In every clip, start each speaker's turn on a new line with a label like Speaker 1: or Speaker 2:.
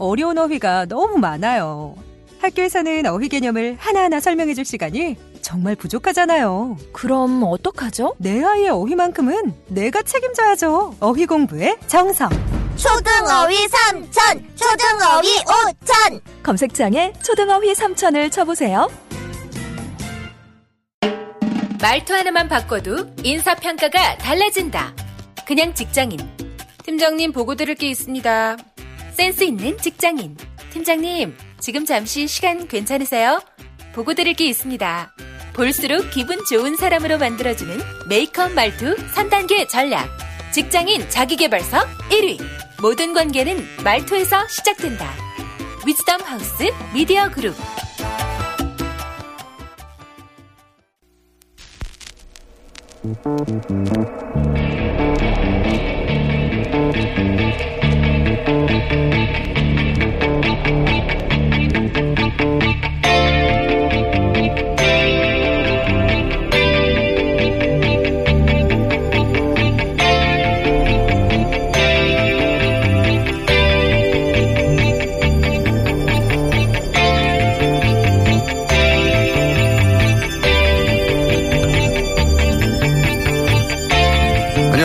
Speaker 1: 어려운 어휘가 너무 많아요. 학교에서는 어휘 개념을 하나하나 설명해 줄 시간이 정말 부족하잖아요.
Speaker 2: 그럼 어떡하죠?
Speaker 1: 내 아이의 어휘만큼은 내가 책임져야죠. 어휘 공부의 정성.
Speaker 3: 초등어휘 삼천, 초등어휘 오천.
Speaker 2: 검색창에 초등어휘 3천을 쳐보세요.
Speaker 4: 말투 하나만 바꿔도 인사평가가 달라진다. 그냥 직장인. 팀장님 보고 드릴 게 있습니다. 센스 있는 직장인. 팀장님, 지금 잠시 시간 괜찮으세요? 보고 드릴 게 있습니다. 볼수록 기분 좋은 사람으로 만들어주는 메이크업 말투 3단계 전략. 직장인 자기개발서 1위. 모든 관계는 말투에서 시작된다. 위즈덤 하우스 미디어 그룹.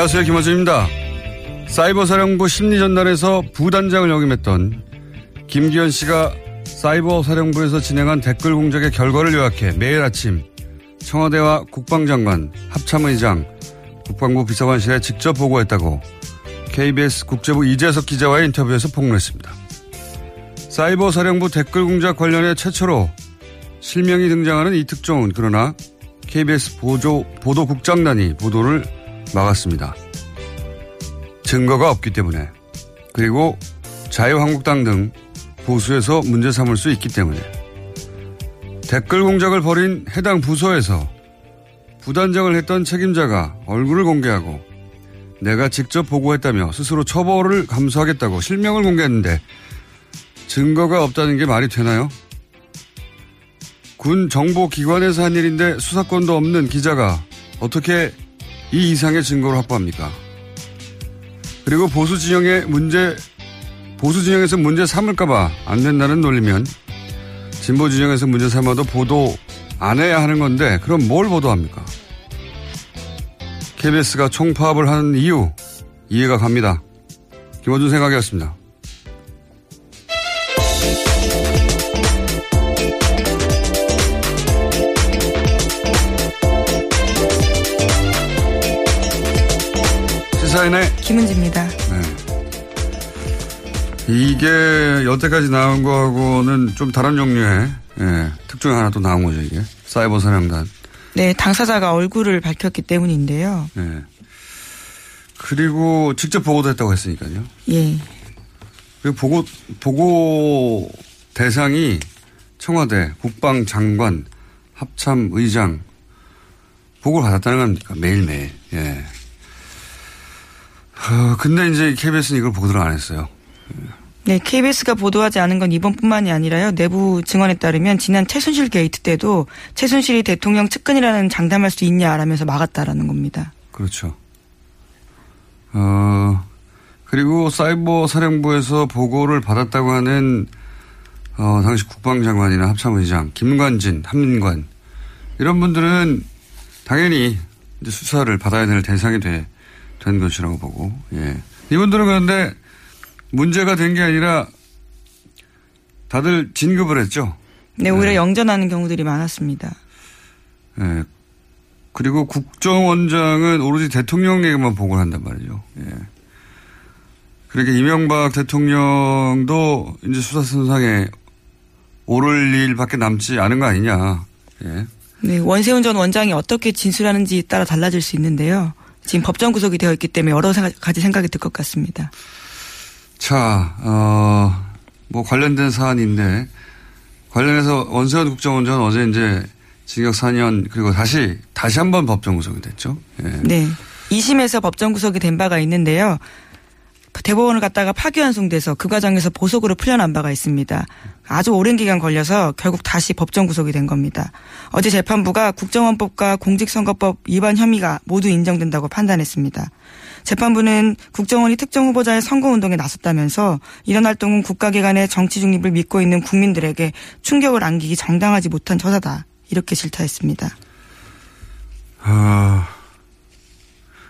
Speaker 5: 안녕하세요. 김호준입니다. 사이버 사령부 심리전단에서 부단장을 역임했던 김기현 씨가 사이버 사령부에서 진행한 댓글 공작의 결과를 요약해 매일 아침 청와대와 국방장관, 합참의장, 국방부 비서관실에 직접 보고했다고 KBS 국제부 이재석 기자와의 인터뷰에서 폭로했습니다. 사이버 사령부 댓글 공작 관련해 최초로 실명이 등장하는 이 특종은 그러나 KBS 보조, 보도국장단이 보도를 막았습니다. 증거가 없기 때문에 그리고 자유한국당 등 보수에서 문제 삼을 수 있기 때문에 댓글 공작을 벌인 해당 부서에서 부단장을 했던 책임자가 얼굴을 공개하고 내가 직접 보고했다며 스스로 처벌을 감수하겠다고 실명을 공개했는데 증거가 없다는 게 말이 되나요? 군 정보기관에서 한 일인데 수사권도 없는 기자가 어떻게 이 이상의 증거를 확보합니까? 그리고 보수 진영의 문제, 보수 진영에서 문제 삼을까봐 안 된다는 논리면 진보 진영에서 문제 삼아도 보도 안 해야 하는 건데 그럼 뭘 보도합니까? KBS가 총파업을 하는 이유 이해가 갑니다. 김어준 생각이었습니다. 시사인의
Speaker 1: 김은지입니다.
Speaker 5: 네. 이게 여태까지 나온 거하고는 좀 다른 종류의 예, 특종이 하나 또 나온 거죠 이게 사이버 사령단.
Speaker 6: 네, 당사자가 얼굴을 밝혔기 때문인데요.
Speaker 5: 예. 그리고 직접 보고도 했다고 했으니까요.
Speaker 6: 예.
Speaker 5: 그리고 보고 보고 대상이 청와대 국방장관 합참의장 보고를 받았다는 겁니까 매일매일. 예. 어, 근데 이제 KBS는 이걸 보도를 안 했어요.
Speaker 6: 네, KBS가 보도하지 않은 건 이번뿐만이 아니라요. 내부 증언에 따르면 지난 최순실 게이트 때도 최순실이 대통령 측근이라는 장담할 수 있냐라면서 막았다라는 겁니다.
Speaker 5: 그렇죠. 어, 그리고 사이버 사령부에서 보고를 받았다고 하는 어, 당시 국방장관이나 합참의장, 김관진, 한민구 이런 분들은 당연히 수사를 받아야 될 대상이 돼, 된 것이라고 보고, 예. 이분들은 그런데 문제가 된 게 아니라 다들 진급을 했죠.
Speaker 6: 네, 오히려 영전하는 경우들이 많았습니다.
Speaker 5: 예. 그리고 국정원장은 오로지 대통령에게만 보고를 한단 말이죠. 예. 그러니까 이명박 대통령도 이제 수사선상에 오를 일밖에 남지 않은 거 아니냐. 예.
Speaker 6: 네, 원세훈 전 원장이 어떻게 진술하는지에 따라 달라질 수 있는데요. 지금 법정 구속이 되어 있기 때문에 여러 가지 생각이 들 것 같습니다.
Speaker 5: 자, 어, 뭐 관련된 사안인데 관련해서 원세훈 국정원장은 어제 이제 징역 4년 그리고 다시 다시 한 번 법정 구속이 됐죠. 예.
Speaker 6: 네. 2심에서 법정 구속이 된 바가 있는데요. 대법원을 갔다가 파기환송돼서 그 과정에서 보석으로 풀려난 바가 있습니다. 아주 오랜 기간 걸려서 결국 다시 법정 구속이 된 겁니다. 어제 재판부가 국정원법과 공직선거법 위반 혐의가 모두 인정된다고 판단했습니다. 재판부는 국정원이 특정 후보자의 선거운동에 나섰다면서 이런 활동은 국가기관의 정치 중립을 믿고 있는 국민들에게 충격을 안기기 정당하지 못한 처사다. 이렇게 질타했습니다.
Speaker 5: 아,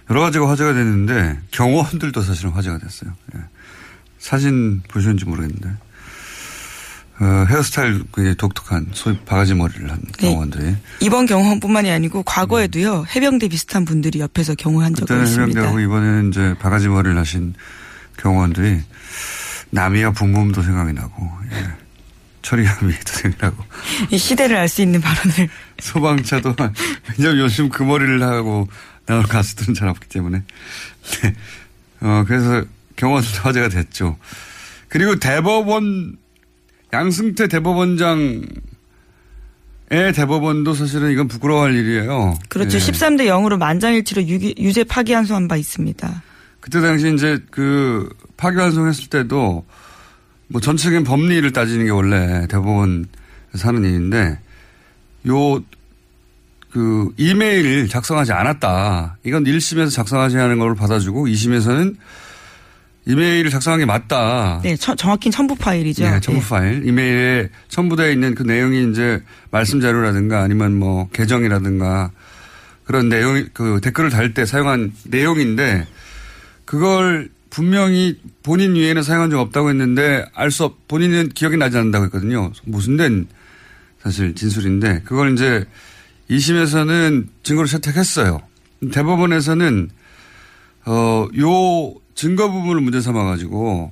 Speaker 5: 여러 가지가 화제가 됐는데 경호원들도 사실은 화제가 됐어요. 예. 사진 보셨는지 모르겠는데 어, 헤어스타일 굉장히 독특한 소위 바가지 머리를 한
Speaker 6: 네.
Speaker 5: 경호원들이
Speaker 6: 이번 경호원뿐만이 아니고 과거에도요 해병대 비슷한 분들이 옆에서 경호한 적이 있습니다.
Speaker 5: 해병대하고 이번에는 이제 바가지 머리를 하신 경호원들이 남이야 붕붕도 생각이 나고 예. 처리함이도 생각이 나고
Speaker 6: 이 시대를 알 수 있는 발언을
Speaker 5: 소방차도 왜냐면 요즘 그 머리를 하고 나올 가수들은 잘 없기 때문에 네. 어 그래서 경호원도 화제가 됐죠. 그리고 대법원 양승태 대법원장의 대법원도 사실은 이건 부끄러워할 일이에요.
Speaker 6: 그렇죠.
Speaker 5: 예.
Speaker 6: 13대 0으로 만장일치로 유, 유죄 파기환송한 바 있습니다.
Speaker 5: 그때 당시 이제 그 파기환송했을 때도 뭐 전체적인 법리를 따지는 게 원래 대법원에서 하는 일인데 요 그 이메일 작성하지 않았다. 이건 1심에서 작성하지 않은 걸 받아주고 2심에서는 이메일을 작성한 게 맞다.
Speaker 6: 네, 처- 정확히 첨부 파일이죠.
Speaker 5: 네, 첨부
Speaker 6: 예.
Speaker 5: 파일. 이메일에 첨부되어 있는 그 내용이 이제 말씀 자료라든가 아니면 뭐 계정이라든가 그런 내용, 그 댓글을 달 때 사용한 내용인데 그걸 분명히 본인 위에는 사용한 적 없다고 했는데 알 수 없, 본인은 기억이 나지 않는다고 했거든요. 무슨 된 사실 진술인데 그걸 이제 2심에서는 증거로 채택했어요. 대법원에서는 어, 요 증거 부분을 문제 삼아가지고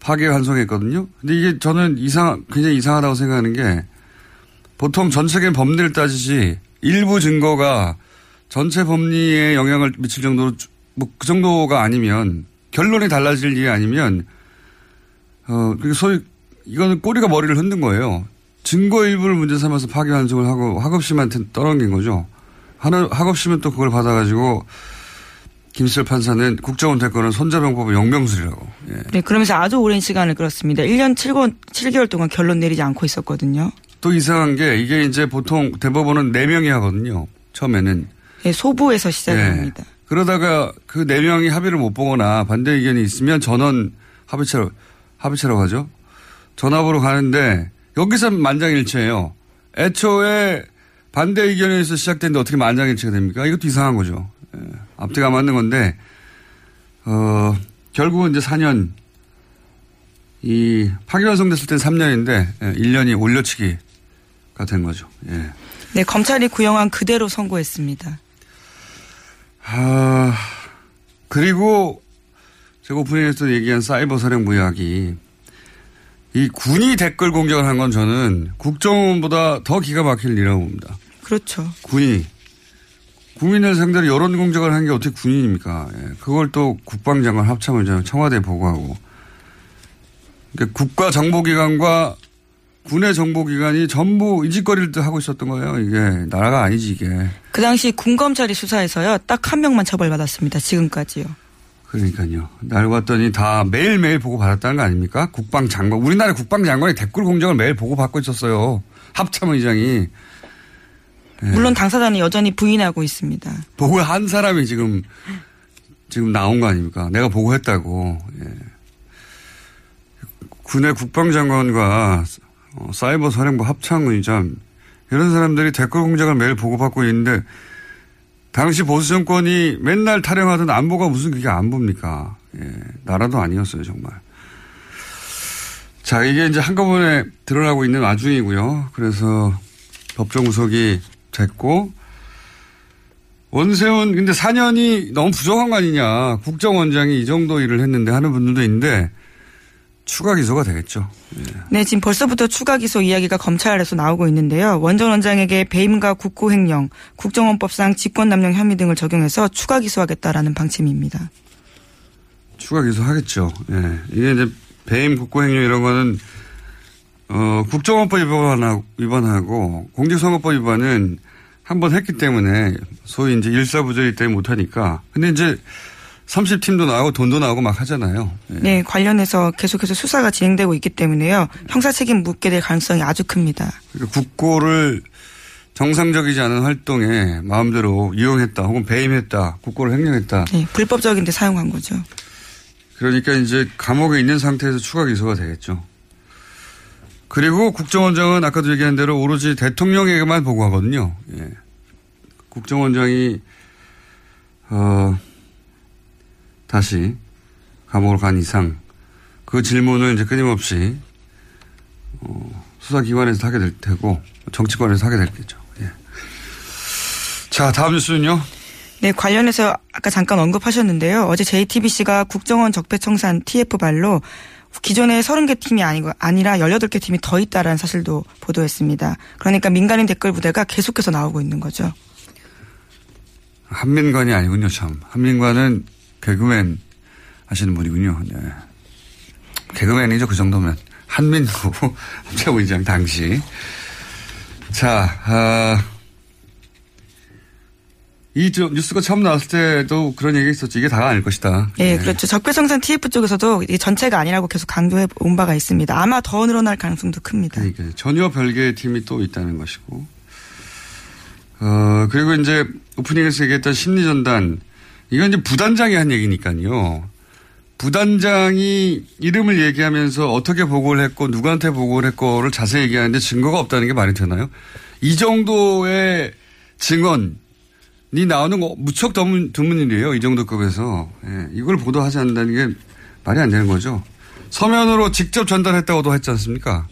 Speaker 5: 파괴 환송했거든요. 근데 이게 저는 이상, 굉장히 이상하다고 생각하는 게 보통 전체적인 법리를 따지지 일부 증거가 전체 법리에 영향을 미칠 정도로 뭐 그 정도가 아니면 결론이 달라질 일이 아니면 어, 그 소위 이거는 꼬리가 머리를 흔든 거예요. 증거 일부를 문제 삼아서 파기 환송을 하고 학업심한테 떠넘긴 거죠. 학업심은 또 그걸 받아가지고 김수철 판사는 국정원 대권은 손자병법의 영명술이라고. 예.
Speaker 6: 네, 그러면서 아주 오랜 시간을 끌었습니다. 1년 7개월, 7개월 동안 결론 내리지 않고 있었거든요.
Speaker 5: 또 이상한 게 이게 이제 보통 대법원은 4명이 하거든요. 처음에는.
Speaker 6: 네, 소부에서 시작을
Speaker 5: 예.
Speaker 6: 합니다.
Speaker 5: 그러다가 그 4명이 합의를 못 보거나 반대 의견이 있으면 전원 합의체로, 합의체라고 하죠. 전압으로 가는데 여기서 만장일치예요. 애초에 반대 의견에서 시작됐는데 어떻게 만장일치가 됩니까? 이것도 이상한 거죠. 예. 앞뒤가 맞는 건데, 어, 결국은 이제 4년, 이 파기환송됐을 때 3년인데 1년이 올려치기가 된 거죠. 예.
Speaker 6: 네, 검찰이 구형한 그대로 선고했습니다.
Speaker 5: 아, 그리고 제가 오프닝에서 얘기한 사이버 사령부 이야기. 이 군이 댓글 공격을 한 건 저는 국정원보다 더 기가 막힐 일이라고 봅니다.
Speaker 6: 그렇죠.
Speaker 5: 군이. 국민을 상대로 여론 공격을 한 게 어떻게 군인입니까? 예. 그걸 또 국방장관 합참의장 청와대에 보고하고. 그러니까 국가 정보기관과 군의 정보기관이 전부 이짓거리를 하고 있었던 거예요. 이게 나라가 아니지 이게.
Speaker 6: 그 당시 군검찰이 수사해서요, 딱 한 명만 처벌받았습니다. 지금까지요.
Speaker 5: 그러니까요. 알고 봤더니 다 매일매일 보고 받았다는 거 아닙니까? 국방장관. 우리나라 국방장관이 댓글 공정을 매일 보고 받고 있었어요. 합참 의장이. 네.
Speaker 6: 물론 당사자는 여전히 부인하고 있습니다.
Speaker 5: 보고한 사람이 지금, 지금 나온 거 아닙니까? 내가 보고했다고. 예. 군의 국방장관과 어, 사이버 사령부 합창의장 이런 사람들이 댓글 공작을 매일 보고받고 있는데 당시 보수 정권이 맨날 타령하던 안보가 무슨 그게 안보입니까? 예, 나라도 아니었어요 정말. 자, 이게 이제 한꺼번에 드러나고 있는 와중이고요. 그래서 법정 구속이 됐고, 원세훈, 근데 4년이 너무 부족한 거 아니냐. 국정원장이 이 정도 일을 했는데 하는 분들도 있는데, 추가 기소가 되겠죠.
Speaker 6: 네, 지금 벌써부터 추가 기소 이야기가 검찰에서 나오고 있는데요. 원전 원장에게 배임과 국고 횡령, 국정원법상 직권남용 혐의 등을 적용해서 추가 기소하겠다라는 방침입니다.
Speaker 5: 추가 기소하겠죠. 예. 이게 이제 배임 국고행위 이런 거는 어, 국정원법 위반하고, 위반하고 공직선거법 위반은 한 번 했기 때문에 소위 이제 일사부조리 때문에 못하니까. 근데 이제 30팀도 나오고 돈도 나오고 막 하잖아요. 예.
Speaker 6: 네, 관련해서 계속해서 수사가 진행되고 있기 때문에요. 형사 책임 묻게 될 가능성이 아주 큽니다.
Speaker 5: 그러니까 국고를 정상적이지 않은 활동에 마음대로 이용했다 혹은 배임했다 국고를 횡령했다.
Speaker 6: 네, 불법적인 데 사용한 거죠.
Speaker 5: 그러니까 이제 감옥에 있는 상태에서 추가 기소가 되겠죠. 그리고 국정원장은 아까도 얘기한 대로 오로지 대통령에게만 보고하거든요. 예. 국정원장이 어 다시 감옥으로 간 이상 그 질문을 이제 끊임없이 어, 수사기관에서 하게 될 테고 정치권에서 하게 될겠죠. 예. 자 다음 뉴스는요.
Speaker 6: 네, 관련해서 아까 잠깐 언급하셨는데요. 어제 JTBC가 국정원 적폐청산 TF발로 기존에 30개 팀이 아니고 아니라 18개 팀이 더 있다라는 사실도 보도했습니다. 그러니까 민간인 댓글 부대가 계속해서 나오고 있는 거죠.
Speaker 5: 한민관이 아니군요, 참. 한민관은 개그맨 하시는 분이군요. 네. 개그맨이죠, 그 정도면. 한민구 합체부의장 당시. 자, 아, 이 저, 뉴스가 처음 나왔을 때도 그런 얘기가 있었죠. 이게 다가 아닐 것이다.
Speaker 6: 네, 그렇죠. 적폐청산 TF 쪽에서도 이게 전체가 아니라고 계속 강조해 온 바가 있습니다. 아마 더 늘어날 가능성도 큽니다.
Speaker 5: 그러니까 전혀 별개의 팀이 또 있다는 것이고. 어, 그리고 이제 오프닝에서 얘기했던 심리전단. 이건 이제 부단장이 한 얘기니까요. 부단장이 이름을 얘기하면서 어떻게 보고를 했고 누구한테 보고를 했고를 자세히 얘기하는데 증거가 없다는 게 말이 되나요? 이 정도의 증언이 나오는 거 무척 드문, 드문 일이에요. 이 정도 급에서. 예, 이걸 보도하지 않는다는 게 말이 안 되는 거죠. 서면으로 직접 전달했다고도 했지 않습니까?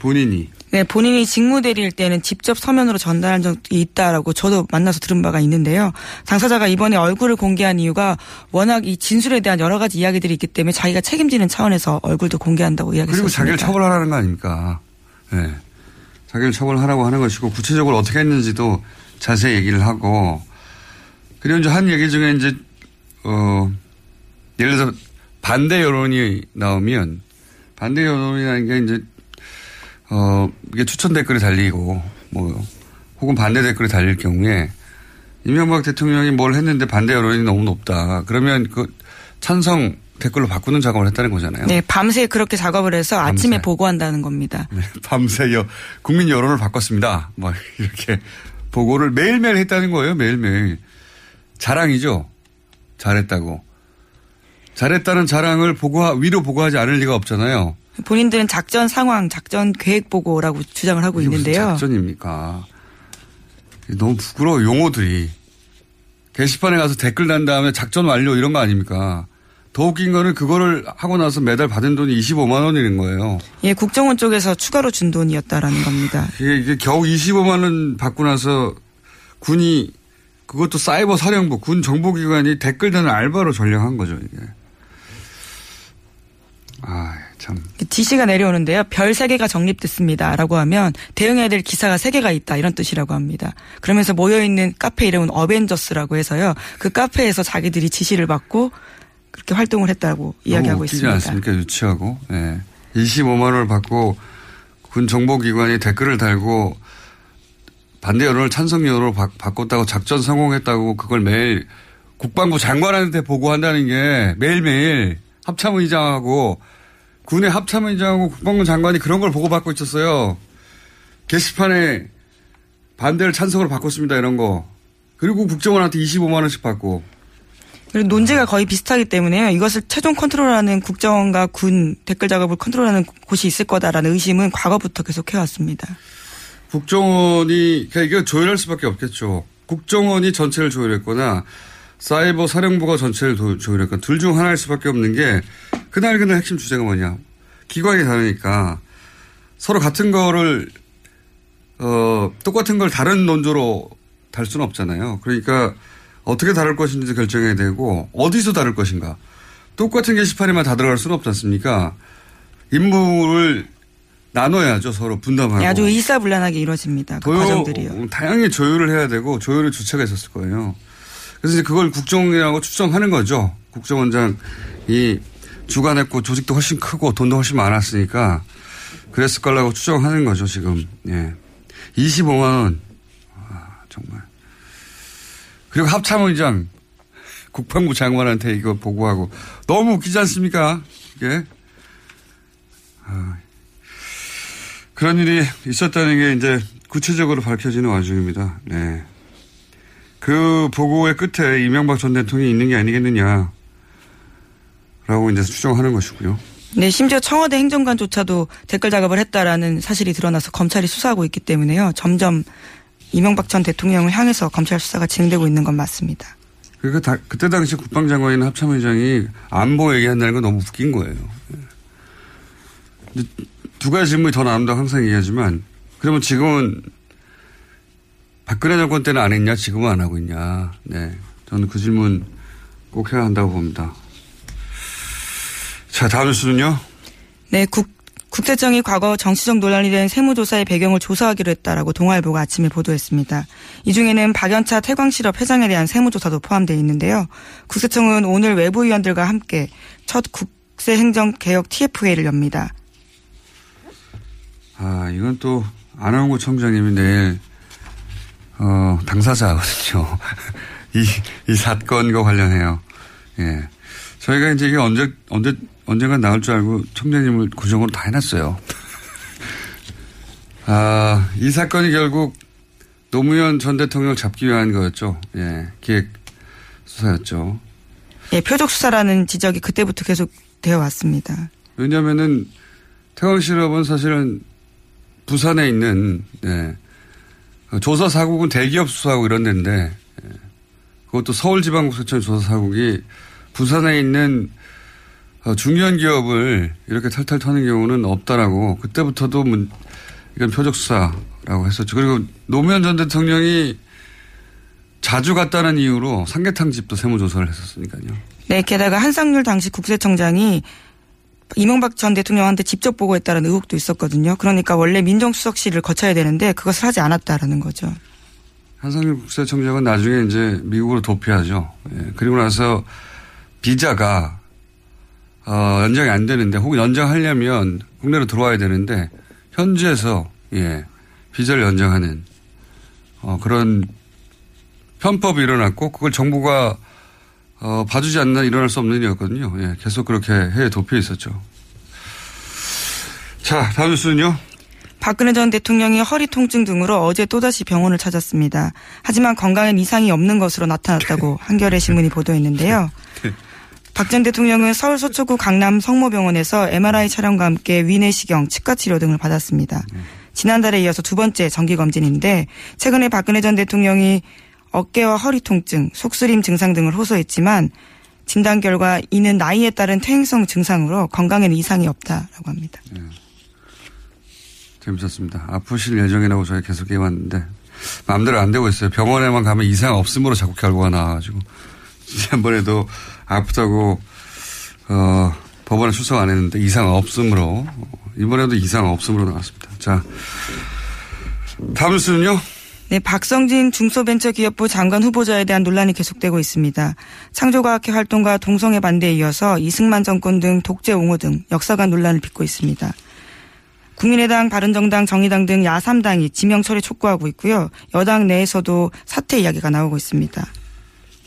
Speaker 5: 본인이.
Speaker 6: 네, 본인이 직무대리일 때는 직접 서면으로 전달한 적이 있다라고 저도 만나서 들은 바가 있는데요. 당사자가 이번에 얼굴을 공개한 이유가 워낙 이 진술에 대한 여러 가지 이야기들이 있기 때문에 자기가 책임지는 차원에서 얼굴도 공개한다고
Speaker 5: 그리고
Speaker 6: 이야기했습니다.
Speaker 5: 자기를 처벌하라는 거 아닙니까? 예. 자기를 처벌하라고 하는 것이고 구체적으로 어떻게 했는지도 자세히 얘기를 하고 그리고 이제 한 얘기 중에 이제 어 예를 들어서 반대 여론이 나오면 반대 여론이라는 게 이제 어 이게 추천 댓글이 달리고 뭐 혹은 반대 댓글이 달릴 경우에 이명박 대통령이 뭘 했는데 반대 여론이 너무 높다. 그러면 그 찬성 댓글로 바꾸는 작업을 했다는 거잖아요.
Speaker 6: 네, 밤새 그렇게 작업을 해서 아침에
Speaker 5: 밤새.
Speaker 6: 보고한다는 겁니다.
Speaker 5: 네, 밤새 여, 국민 여론을 바꿨습니다. 막 이렇게 보고를 매일매일 했다는 거예요. 매일매일. 자랑이죠. 잘했다고. 잘했다는 자랑을 보고 위로 보고하지 않을 리가 없잖아요.
Speaker 6: 본인들은 작전 상황, 작전 계획 보고라고 주장을 하고 있는데요.
Speaker 5: 작전입니까? 너무 부끄러워 용어들이. 게시판에 가서 댓글 단 다음에 작전 완료 이런 거 아닙니까? 더 웃긴 거는 그거를 하고 나서 매달 받은 돈이 25만 원이는 거예요.
Speaker 6: 예, 국정원 쪽에서 추가로 준 돈이었다라는 겁니다.
Speaker 5: 이게, 이게 겨우 25만 원 받고 나서 군이 그것도 사이버 사령부 군 정보기관이 댓글 다는 알바로 전략한 거죠 이게. 아 참.
Speaker 6: 지시가 내려오는데요. 별 3개가 정립됐습니다. 라고 하면 대응해야 될 기사가 3개가 있다. 이런 뜻이라고 합니다. 그러면서 모여있는 카페 이름은 어벤져스라고 해서요. 그 카페에서 자기들이 지시를 받고 그렇게 활동을 했다고 이야기하고
Speaker 5: 너무 웃기지
Speaker 6: 있습니다.
Speaker 5: 않습니까 유치하고. 예. 25만 원을 받고 군 정보기관이 댓글을 달고 반대 여론을 찬성 여론으로 바, 바꿨다고 작전 성공했다고 그걸 매일 국방부 장관한테 보고한다는 게 매일매일 합참의장하고 군의 합참의장하고 국방부 장관이 그런 걸 보고받고 있었어요. 게시판에 반대를 찬성으로 바꿨습니다 이런 거. 그리고 국정원한테 25만 원씩 받고.
Speaker 6: 그리고 논제가 거의 비슷하기 때문에요. 이것을 최종 컨트롤하는 국정원과 군 댓글 작업을 컨트롤하는 곳이 있을 거다라는 의심은 과거부터 계속 해왔습니다.
Speaker 5: 국정원이 그러니까 이거 조율할 수밖에 없겠죠. 국정원이 전체를 조율했거나 사이버 사령부가 전체를 도- 조율했거나 둘중 하나일 수밖에 없는 게 그날 그날 핵심 주제가 뭐냐. 기관이 다르니까 서로 같은 거를 어 똑같은 걸 다른 논조로 달 수는 없잖아요. 그러니까 어떻게 다룰 것인지 결정해야 되고 어디서 다룰 것인가. 똑같은 게시판에만 다 들어갈 수는 없지 않습니까? 임무를 나눠야죠. 서로 분담하고.
Speaker 6: 네, 아주 일사불란하게 이루어집니다. 그 과정들이요.
Speaker 5: 다양히 조율을 해야 되고 조율의 주체가 있었을 거예요. 그래서 이제 그걸 국정이라고 추정하는 거죠. 국정원장이 주관했고 조직도 훨씬 크고 돈도 훨씬 많았으니까 그랬을 거라고 추정하는 거죠, 지금. 예. 25만 원. 아, 정말. 그리고 합참의장 국방부 장관한테 이거 보고하고 너무 웃기지 않습니까? 이게. 아, 그런 일이 있었다는 게 이제 구체적으로 밝혀지는 와중입니다. 네. 그 보고의 끝에 이명박 전 대통령이 있는 게 아니겠느냐. 라고 이제 추정하는 것이고요.
Speaker 6: 네, 심지어 청와대 행정관조차도 댓글 작업을 했다라는 사실이 드러나서 검찰이 수사하고 있기 때문에요. 점점 이명박 전 대통령을 향해서 검찰 수사가 진행되고 있는 건 맞습니다.
Speaker 5: 그러니까 다, 그때 당시 국방장관이나 합참의장이 안보 얘기한다는 건 너무 웃긴 거예요. 근데 두 가지 질문이 더 나온다고 항상 얘기하지만 그러면 지금은 박근혜 정권 때는 안 했냐 지금은 안 하고 있냐. 네. 저는 그 질문 꼭 해야 한다고 봅니다. 자 다음 뉴스는요.
Speaker 6: 네, 국, 국세청이 과거 정치적 논란이 된 세무조사의 배경을 조사하기로 했다라고 동아일보가 아침에 보도했습니다. 이 중에는 박연차 태광실업 회장에 대한 세무조사도 포함되어 있는데요. 국세청은 오늘 외부위원들과 함께 첫 국세행정개혁 TF회를 엽니다.
Speaker 5: 아 이건 또 안원구 청장님이 내일 어, 당사자거든요. 이, 이 사건과 관련해요. 예. 저희가 이제 이게 언제, 언제, 언젠가 나올 줄 알고 청장님을 구정으로 다 해놨어요. 아, 이 사건이 결국 노무현 전 대통령을 잡기 위한 거였죠. 예. 기획 수사였죠.
Speaker 6: 예, 표적 수사라는 지적이 그때부터 계속 되어 왔습니다.
Speaker 5: 왜냐면은 태광실업은 사실은 부산에 있는, 네. 조사 사국은 대기업 수사하고 이런 데인데, 예. 그것도 서울지방국세청 조사 사국이 부산에 있는 어, 중요한 기업을 이렇게 탈탈 터는 경우는 없다라고 그때부터도 문, 이건 표적 수사라고 했었죠. 그리고 노무현 전 대통령이 자주 갔다는 이유로 삼계탕 집도 세무조사를 했었으니까요.
Speaker 6: 네, 게다가 한상률 당시 국세청장이 이명박 전 대통령한테 직접 보고했다는 의혹도 있었거든요. 그러니까 원래 민정수석실을 거쳐야 되는데 그것을 하지 않았다라는 거죠.
Speaker 5: 한상률 국세청장은 나중에 이제 미국으로 도피하죠. 예. 그리고 나서 비자가 어, 연장이 안 되는데 혹은 연장하려면 국내로 들어와야 되는데 현지에서 예 비자를 연장하는 어, 그런 편법이 일어났고 그걸 정부가 어, 봐주지 않는 일어날 수 없는 일이었거든요. 예, 계속 그렇게 해외 도피해 있었죠. 자, 다음 뉴스는요.
Speaker 6: 박근혜 전 대통령이 허리 통증 등으로 어제 또다시 병원을 찾았습니다. 하지만 건강엔 이상이 없는 것으로 나타났다고 한겨레 신문이 보도했는데요. 박전 대통령은 서울 서초구 강남 성모병원에서 MRI 촬영과 함께 위내시경, 치과 치료 등을 받았습니다. 지난달에 이어서 두 번째 정기 검진인데 최근에 박근혜 전 대통령이 어깨와 허리 통증, 속쓰림 증상 등을 호소했지만 진단 결과 이는 나이에 따른 퇴행성 증상으로 건강에는 이상이 없다라고 합니다.
Speaker 5: 재밌었습니다. 아프실 예정이라고 저희 계속 해왔는데 마음대로 안 되고 있어요. 병원에만 가면 이상 없음으로 자꾸 결과가 나와가지고 지난번에도 아프다고 어, 법원에 출석 안 했는데 이상 없음으로 이번에도 이상 없음으로 나왔습니다. 자 다음 뉴스는요.
Speaker 6: 네, 박성진 중소벤처기업부 장관 후보자에 대한 논란이 계속되고 있습니다. 창조과학회 활동과 동성애 반대에 이어서 이승만 정권 등 독재 옹호 등 역사관 논란을 빚고 있습니다. 국민의당, 바른정당, 정의당 등 야3당이 지명 처리 촉구하고 있고요. 여당 내에서도 사퇴 이야기가 나오고 있습니다.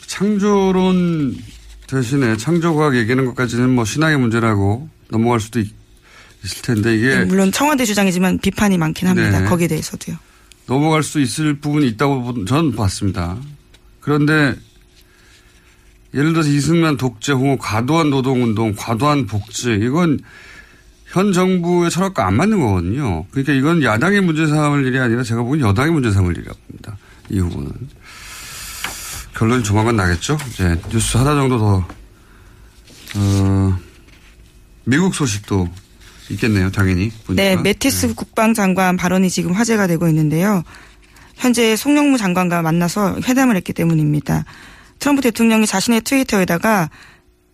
Speaker 5: 창조론 대신에 창조과학 얘기하는 것까지는 뭐 신앙의 문제라고 넘어갈 수도 있, 을 텐데 이게
Speaker 6: 네, 물론 청와대 주장이지만 비판이 많긴 합니다.
Speaker 5: 네.
Speaker 6: 거기에 대해서도요.
Speaker 5: 넘어갈 수 있을 부분이 있다고 저는 봤습니다. 그런데 예를 들어서 이승만 독재 홍호 과도한 노동운동 과도한 복지 이건 현 정부의 철학과 안 맞는 거거든요. 그러니까 이건 야당의 문제 삼을 일이 아니라 제가 보기엔 여당의 문제 삼을 일이라고 봅니다. 이 부분은. 결론이 조만간 나겠죠. 이제 뉴스 하나 정도 더, 어, 미국 소식도 있겠네요, 당연히. 보니까.
Speaker 6: 네, 매티스 국방장관 발언이 지금 화제가 되고 있는데요. 현재 송영무 장관과 만나서 회담을 했기 때문입니다. 트럼프 대통령이 자신의 트위터에다가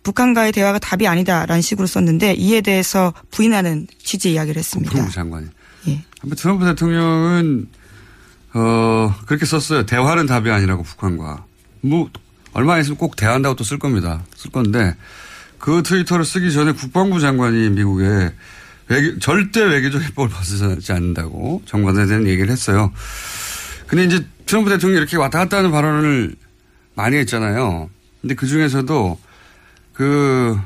Speaker 6: 북한과의 대화가 답이 아니다라는 식으로 썼는데 이에 대해서 부인하는 취지의 이야기를 했습니다.
Speaker 5: 국방부 장관이.
Speaker 6: 예.
Speaker 5: 한번 트럼프 대통령은 어 그렇게 썼어요. 대화는 답이 아니라고 북한과. 뭐 얼마 있으면 꼭 대화한다고 또 쓸 겁니다. 쓸 건데 그 트위터를 쓰기 전에 국방부 장관이 미국에 외교, 절대 외교적 해법을 벗어나지 않는다고 정관에 대한 얘기를 했어요. 근데 이제 트럼프 대통령이 이렇게 왔다 갔다 하는 발언을 많이 했잖아요. 근데 그 중에서도 그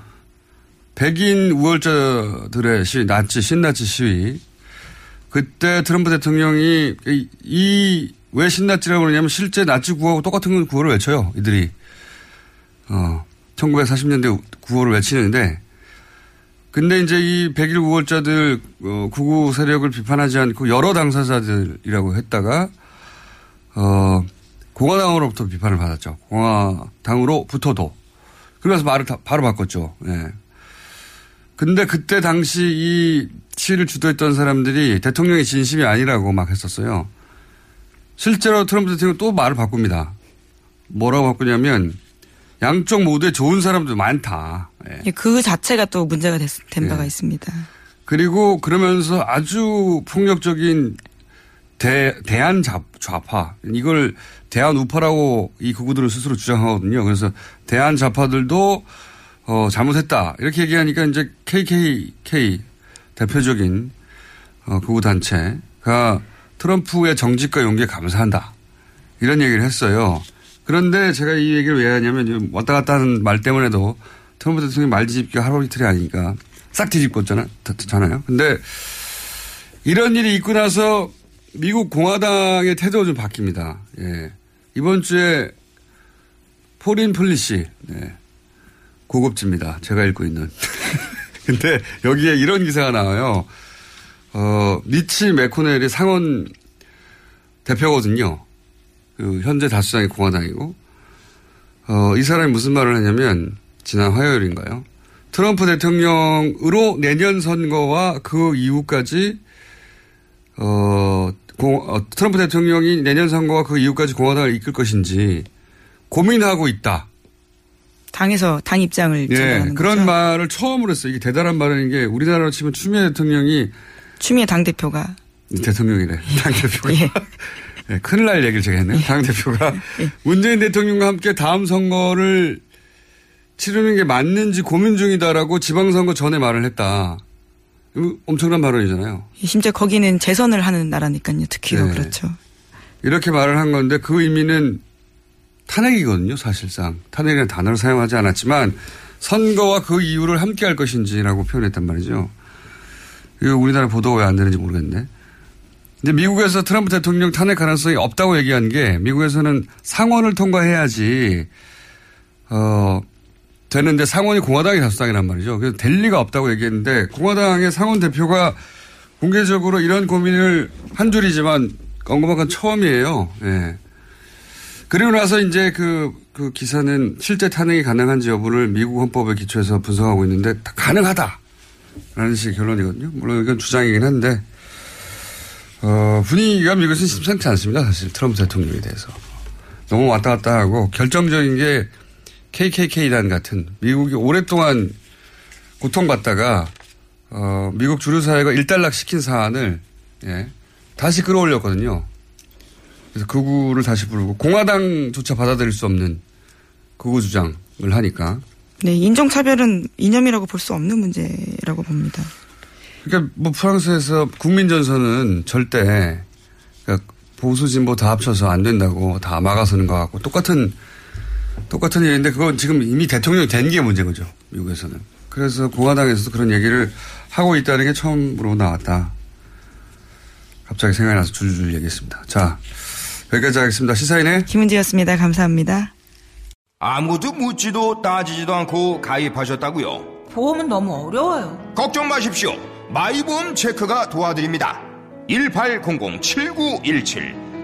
Speaker 5: 백인 우월자들의 시위, 나치, 신나치 시위. 그때 트럼프 대통령이 이왜 신나치라고 그러냐면 실제 나치 구호하고 똑같은 구호를 외쳐요. 이들이. 어, 1940년대 구호를 외치는데 근데 이제 이 백일 우월자들 어, 구구 세력을 비판하지 않고 여러 당사자들이라고 했다가 어, 공화당으로부터 비판을 받았죠. 공화당으로부터도. 그래서 말을 다, 바로 바꿨죠. 예. 근데 그때 당시 이 시위를 주도했던 사람들이 대통령의 진심이 아니라고 막 했었어요. 실제로 트럼프 대통령 또 말을 바꿉니다. 뭐라고 바꾸냐면 양쪽 모두에 좋은 사람들 많다. 예.
Speaker 6: 그 자체가 또 문제가 됐, 된
Speaker 5: 예.
Speaker 6: 바가 있습니다.
Speaker 5: 그리고 그러면서 아주 폭력적인 대, 대한 좌, 좌파. 이걸 대한 우파라고 이 극우들은 스스로 주장하거든요. 그래서 대한 좌파들도 어, 잘못했다. 이렇게 얘기하니까 이제 KKK 대표적인 어, 극우 단체가 트럼프의 정직과 용기에 감사한다. 이런 얘기를 했어요. 그런데 제가 이 얘기를 왜 하냐면 왔다 갔다 하는 말 때문에도 트럼프 대통령이 말 뒤집기가 하루 이틀이 아니니까 싹 뒤집었잖아요. 잖아요. 근데 이런 일이 있고 나서 미국 공화당의 태도가 좀 바뀝니다. 예. 이번 주에 Foreign Policy, 네. 고급집니다. 제가 읽고 있는. 근데 여기에 이런 기사가 나와요. 어, 미치 매코널이 상원 대표거든요. 그 현재 다수당이 공화당이고. 어, 이 사람이 무슨 말을 하냐면, 지난 화요일인가요? 트럼프 대통령으로 내년 선거와 그 이후까지, 어, 공, 어, 트럼프 대통령이 내년 선거와 그 이후까지 공화당을 이끌 것인지 고민하고 있다.
Speaker 6: 당에서 당 입장을
Speaker 5: 예, 그런
Speaker 6: 거죠.
Speaker 5: 말을 처음으로 했어요. 이게 대단한 말인 게 우리나라로 치면 추미애 대통령이
Speaker 6: 추미애 당 대표가
Speaker 5: 대통령이래. 당 대표가.
Speaker 6: 예.
Speaker 5: 네, 큰일 날 얘기를 제가 했네요. 당 대표가 문재인 대통령과 함께 다음 선거를 치르는 게 맞는지 고민 중이다라고 지방선거 전에 말을 했다. 엄청난 발언이잖아요.
Speaker 6: 심지어 거기는 재선을 하는 나라니까요. 특히 더
Speaker 5: 네.
Speaker 6: 그렇죠.
Speaker 5: 이렇게 말을 한 건데 그 의미는 탄핵이거든요, 사실상. 탄핵이라는 단어를 사용하지 않았지만 선거와 그 이유를 함께 할 것인지라고 표현했단 말이죠. 이거 우리나라 보도가 왜 안 되는지 모르겠네. 근데 미국에서 트럼프 대통령 탄핵 가능성이 없다고 얘기한 게 미국에서는 상원을 통과해야지 어 되는데 상원이 공화당이 다수당이란 말이죠. 그래서 될 리가 없다고 얘기했는데 공화당의 상원 대표가 공개적으로 이런 고민을 한 줄이지만 언급한 건 처음이에요. 예. 그리고 나서 이제 그, 그 기사는 실제 탄핵이 가능한지 여부를 미국 헌법에 기초해서 분석하고 있는데 다 가능하다. 라는 식의 결론이거든요. 물론 이건 주장이긴 한데, 어, 분위기가 미국에서는 심상치 않습니다. 사실 트럼프 대통령에 대해서. 너무 왔다 갔다 하고 결정적인 게 KKK단 같은 미국이 오랫동안 고통받다가 어, 미국 주류 사회가 일단락 시킨 사안을 예, 다시 끌어올렸거든요. 그래서 극우를 다시 부르고 공화당조차 받아들일 수 없는 극우 주장을 하니까
Speaker 6: 네, 인종차별은 이념이라고 볼 수 없는 문제라고 봅니다.
Speaker 5: 그러니까 뭐 프랑스에서 국민전선은 절대 그러니까 보수 진보 다 합쳐서 안 된다고 다 막아서는 것 같고 똑같은 똑같은 일인데 그건 지금 이미 대통령이 된 게 문제인 거죠 미국에서는. 그래서 공화당에서도 그런 얘기를 하고 있다는 게 처음으로 나왔다. 갑자기 생각이 나서 줄줄 얘기했습니다. 자 여기까지 하겠습니다. 시사인의
Speaker 6: 김은지였습니다. 감사합니다.
Speaker 7: 아무도 묻지도 따지지도 않고 가입하셨다고요?
Speaker 3: 보험은 너무 어려워요.
Speaker 7: 걱정 마십시오. 마이보험 체크가 도와드립니다. 1800-7917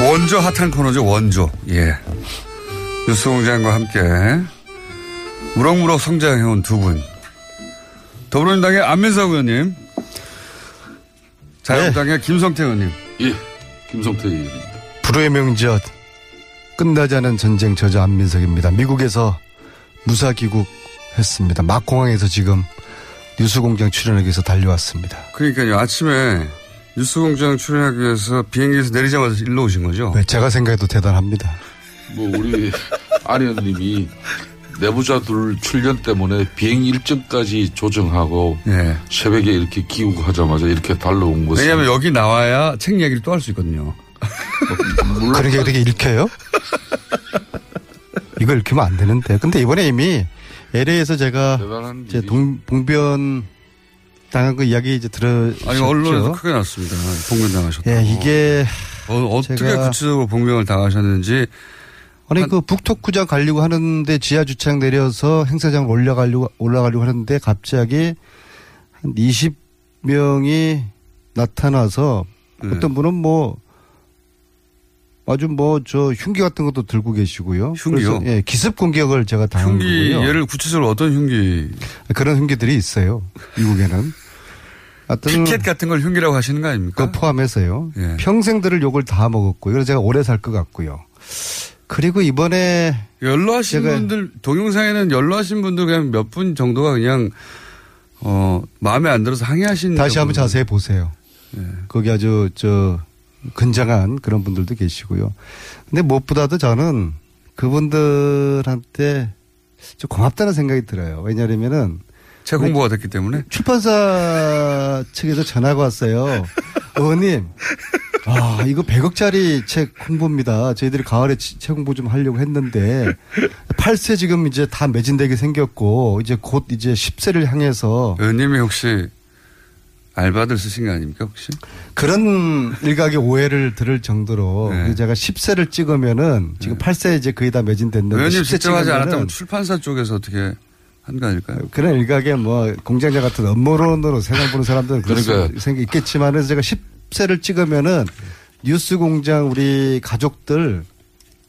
Speaker 5: 원조 핫한 코너죠, 원조. 예. 뉴스 공장과 함께 무럭무럭 성장해온 두 분. 더불어민주당의 안민석 의원님. 자유한국당의 김성태 의원님.
Speaker 8: 예, 김성태 의원님.
Speaker 9: 불후의 명절 끝나지 않은 전쟁 저자 안민석입니다. 미국에서 무사 귀국 했습니다. 막 공항에서 지금 뉴스공장 출연하기 위해서 달려왔습니다.
Speaker 5: 그러니까요. 아침에 뉴스공장 출연하기 위해서 비행기에서 내리자마자 일로 오신 거죠?
Speaker 9: 네, 제가 생각해도 대단합니다.
Speaker 8: 뭐 우리 안 의원님이 내부자들 출연 때문에 비행 일정까지 조정하고
Speaker 5: 네.
Speaker 8: 새벽에 이렇게 귀국하자마자 이렇게 달려온 것은
Speaker 5: 왜냐하면 여기 나와야 책 얘기를 또 할 수 있거든요.
Speaker 9: 그런 게 되게 읽혀요? 이거 읽히면 안 되는데. 근데 이번에 이미 LA에서 제가 이제 동, 봉변 당한 그 이야기 이제 들으
Speaker 5: 아니 언론에서 크게 났습니다. 봉변 당하셨다.
Speaker 9: 예, 이게
Speaker 5: 어, 떻게
Speaker 9: 제가-
Speaker 5: 구체적으로 봉변을 당하셨는지
Speaker 9: 아니 그 북토크장 가려고 하는데 지하 주차장 내려서 행사장 올라가려고 올라가려고 하는데 갑자기 한 20명이 나타나서
Speaker 5: 네.
Speaker 9: 어떤 분은 뭐 아주 뭐 저 흉기 같은 것도 들고 계시고요.
Speaker 5: 흉기요?
Speaker 9: 예, 기습 공격을 제가 당한
Speaker 5: 흉기
Speaker 9: 거고요.
Speaker 5: 예를 구체적으로 어떤 흉기
Speaker 9: 그런 흉기들이 있어요. 미국에는.
Speaker 5: 피켓 같은 걸 흉기라고 하시는 거 아닙니까?
Speaker 9: 그 포함해서요.
Speaker 5: 예.
Speaker 9: 평생들을 욕을 다 먹었고요. 그래서 제가 오래 살 것 같고요. 그리고 이번에
Speaker 5: 연로하신 분들 동영상에는 연로하신 분들 그냥 몇 분 정도가 그냥 어 마음에 안 들어서 항의하신
Speaker 9: 다시 한번 자세히 보세요.
Speaker 5: 예.
Speaker 9: 거기 아주 저 근장한 그런 분들도 계시고요. 근데 무엇보다도 저는 그분들한테 좀 고맙다는 생각이 들어요. 왜냐하면은
Speaker 5: 책 홍보가 됐기 때문에
Speaker 9: 출판사 측에서 전화가 왔어요. 의원님, 아, 이거 100억짜리 책 홍보입니다. 저희들이 가을에 치- 책 홍보 좀 하려고 했는데, 8세 지금 이제 다 매진되게 생겼고, 이제 곧 이제 10세를 향해서.
Speaker 5: 의원님이 혹시 알바들 쓰신 거 아닙니까 혹시?
Speaker 9: 그런 일각의 오해를 들을 정도로
Speaker 5: 네.
Speaker 9: 제가 10세를 찍으면은 지금 8세 이제 거의 다 매진됐는데
Speaker 5: 의원님
Speaker 9: 10세
Speaker 5: 직접 하지 않았다면 출판사 쪽에서 어떻게 한 거 아닐까요?
Speaker 9: 그런 일각의 뭐 공장자 같은 업무론으로 세상 보는 사람들은 그럴
Speaker 8: 그러니까.
Speaker 9: 수 생각 있겠지만 그래서 제가 10세를 찍으면은 뉴스 공장 우리 가족들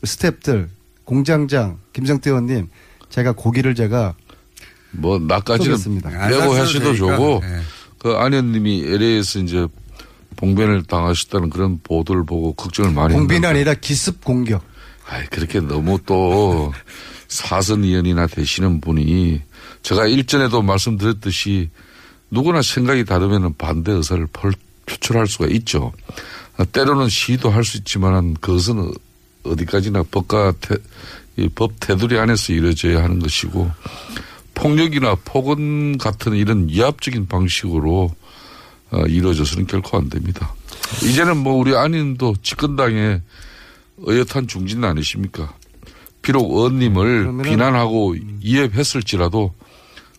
Speaker 9: 스탭들 공장장 김성태 의원님 제가 고기를 제가
Speaker 8: 뭐 나까지는. 빼고 하시도
Speaker 5: 되니까.
Speaker 8: 좋고
Speaker 5: 예.
Speaker 8: 그 안현님이 LA에서 이제 봉변을 당하셨다는 그런 보도를 보고 걱정을 많이 했는데
Speaker 9: 아니라 기습 공격.
Speaker 8: 아이, 그렇게 너무 또 사선 의원이나 되시는 분이 제가 일전에도 말씀드렸듯이 누구나 생각이 다르면 반대 의사를 펄- 표출할 수가 있죠. 아, 때로는 시도할 수 있지만 그것은 어- 어디까지나 법과 태, 이법 테두리 안에서 이루어져야 하는 것이고 폭력이나 폭언 같은 이런 위압적인 방식으로 어, 이루어져서는 결코 안 됩니다. 이제는 뭐 우리 안인도 집권당의 의젓한 중진 아니십니까? 비록 의원님을 비난하고 이해했을지라도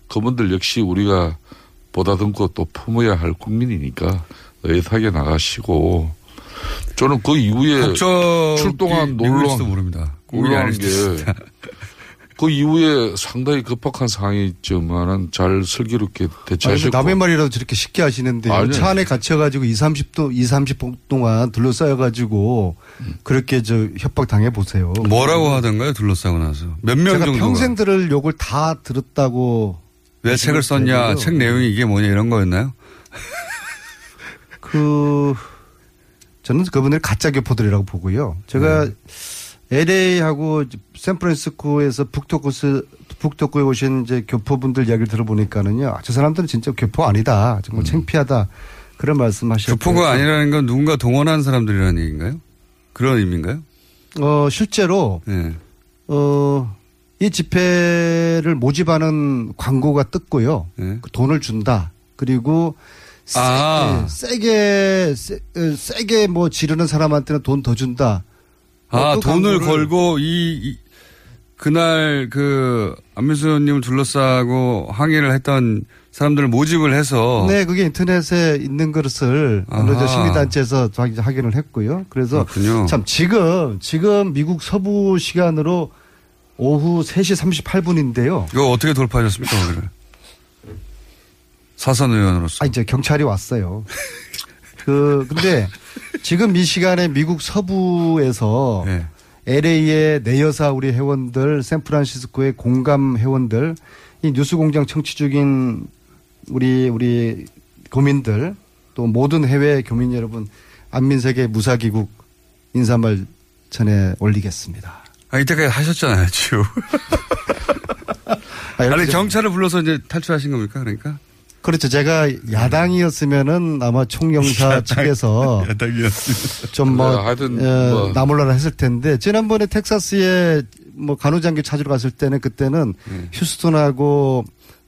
Speaker 8: 그분들 역시 우리가 보다듬고 또 품어야 할 국민이니까 의젓하게 나가시고 저는 그 이후에 출동한 놀러
Speaker 5: 모릅니다. 있습니다.
Speaker 8: 게 그 이후에 상당히 급박한 상황이 있지만은 잘 슬기롭게
Speaker 9: 아니,
Speaker 8: 대처하셨고
Speaker 9: 남의 말이라도 저렇게 쉽게 하시는데
Speaker 8: 아니요.
Speaker 9: 차 안에 갇혀가지고 2, 30도, 2, 30분 동안 둘러싸여가지고 그렇게 저 협박 당해 보세요.
Speaker 5: 뭐라고 하던가요? 둘러싸고 나서 몇명
Speaker 9: 제가
Speaker 5: 정도?
Speaker 9: 평생 들을 욕을 다 들었다고.
Speaker 5: 왜 책을 썼냐?
Speaker 9: 되고요.
Speaker 5: 책 내용이 이게 뭐냐 이런 거였나요?
Speaker 9: 그 저는 그분들 가짜 교포들이라고 보고요. 제가
Speaker 5: 네.
Speaker 9: LA하고 샌프란시스코에서 북토크스 북토크에 오신 이제 교포분들 이야기를 들어보니까는요. 아, 저 사람들은 진짜 교포 아니다. 정말 창피하다. 그런 말씀하셨고.
Speaker 5: 음. 교포가 아니라는 건 누군가 동원한 사람들이라는 얘기인가요? 그런 의미인가요?
Speaker 9: 어 실제로
Speaker 5: 네.
Speaker 9: 어. 이 집회를 모집하는 광고가 떴고요. 그 돈을 준다. 그리고 세,
Speaker 5: 네. 아.
Speaker 9: 예, 세게 세, 어, 세게 뭐 지르는 사람한테는 돈 더 준다.
Speaker 5: 아, 돈을 걸고 이, 이 그날 그 안민수 의원님을 둘러싸고 항의를 했던 사람들을 모집을 해서
Speaker 9: 네, 그게 인터넷에 있는 것을. 저 시민단체에서 확인을 했고요. 그래서
Speaker 5: 그렇군요.
Speaker 9: 참 지금 지금 미국 서부 시간으로 오후 3시 38분인데요.
Speaker 5: 이거 어떻게 돌파하셨습니까, 거기를? 사선 의원으로서.
Speaker 9: 아, 이제 경찰이 왔어요. 그, 근데 지금 이 시간에 미국 서부에서
Speaker 5: 네.
Speaker 9: LA의 내여사 우리 회원들, 샌프란시스코의 공감 회원들, 이 뉴스 공장 청취 중인 우리, 우리 교민들, 또 모든 해외 교민 여러분, 안민석의 무사기국 인사말 전해 올리겠습니다.
Speaker 5: 아, 이때까지 하셨잖아요, 지금. 아니, 경찰을 불러서 이제 탈출하신 겁니까, 그러니까?
Speaker 9: 그렇죠. 제가 야당이었으면은 아마 총영사
Speaker 5: 야당,
Speaker 9: 측에서
Speaker 5: 야당이었으면.
Speaker 9: 좀 뭐,
Speaker 8: 네, 하여튼
Speaker 9: 어,
Speaker 8: 뭐.
Speaker 9: 나몰라라 했을 텐데 지난번에 텍사스에 뭐 간호장교 찾으러 갔을 때는 그때는
Speaker 5: 네.
Speaker 9: 휴스턴하고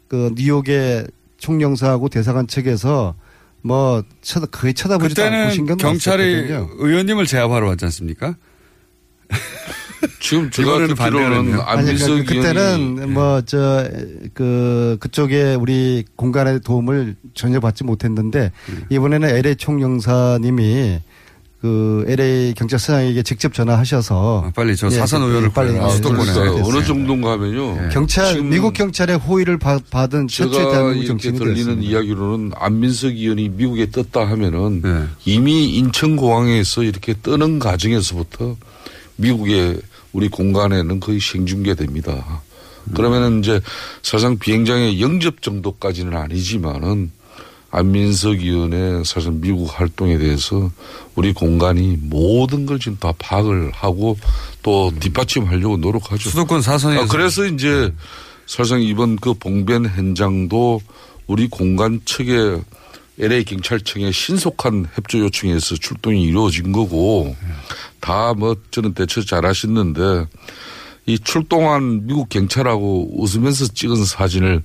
Speaker 9: 그 뉴욕의 총영사하고 대사관 측에서 뭐 쳐다 거의 쳐다보지도 않고
Speaker 5: 그때는
Speaker 9: 신경도
Speaker 5: 경찰이
Speaker 9: 안 썼거든요.
Speaker 5: 의원님을 제압하러 왔지 않습니까?
Speaker 8: 지금 제가 듣기로는 안민석
Speaker 9: 그러니까
Speaker 8: 의원이
Speaker 9: 그때는 뭐 저 그 그쪽에 우리 공간의 도움을 전혀 받지 못했는데 이번에는 LA 총영사님이 그 LA 경찰서장에게 직접 전화하셔서
Speaker 5: 아, 빨리 저
Speaker 9: 예,
Speaker 5: 사선
Speaker 9: 그-
Speaker 5: 의원을
Speaker 9: 빨리. 예,
Speaker 5: 수도권에.
Speaker 9: 그래서
Speaker 8: 그러니까 어느
Speaker 9: 됐어요.
Speaker 8: 정도인가 하면요.
Speaker 9: 경찰
Speaker 8: 지금
Speaker 9: 미국 경찰의 호의를 받, 받은 최초의
Speaker 8: 제가
Speaker 9: 대한민국
Speaker 8: 이렇게
Speaker 9: 정치인이
Speaker 8: 들리는
Speaker 9: 되었습니다.
Speaker 8: 이야기로는 안민석 의원이 미국에 떴다 하면은
Speaker 5: 네.
Speaker 8: 이미 인천 공항에서 이렇게 뜨는 과정에서부터 미국의 우리 공간에는 거의 생중계됩니다. 그러면은 이제 사실상 비행장의 영접 정도까지는 아니지만은 안민석 의원의 사실 미국 활동에 대해서 우리 공간이 모든 걸 지금 다 파악을 하고 또 뒷받침하려고 노력하죠.
Speaker 5: 수도권 사선에서.
Speaker 8: 아, 그래서 이제 사실상 이번 그 봉변 현장도 우리 공간 측에 LA 경찰청의 신속한 협조 요청에서 출동이 이루어진 거고 다 뭐 저는 대처 잘 하셨는데 이 출동한 미국 경찰하고 웃으면서 찍은 사진을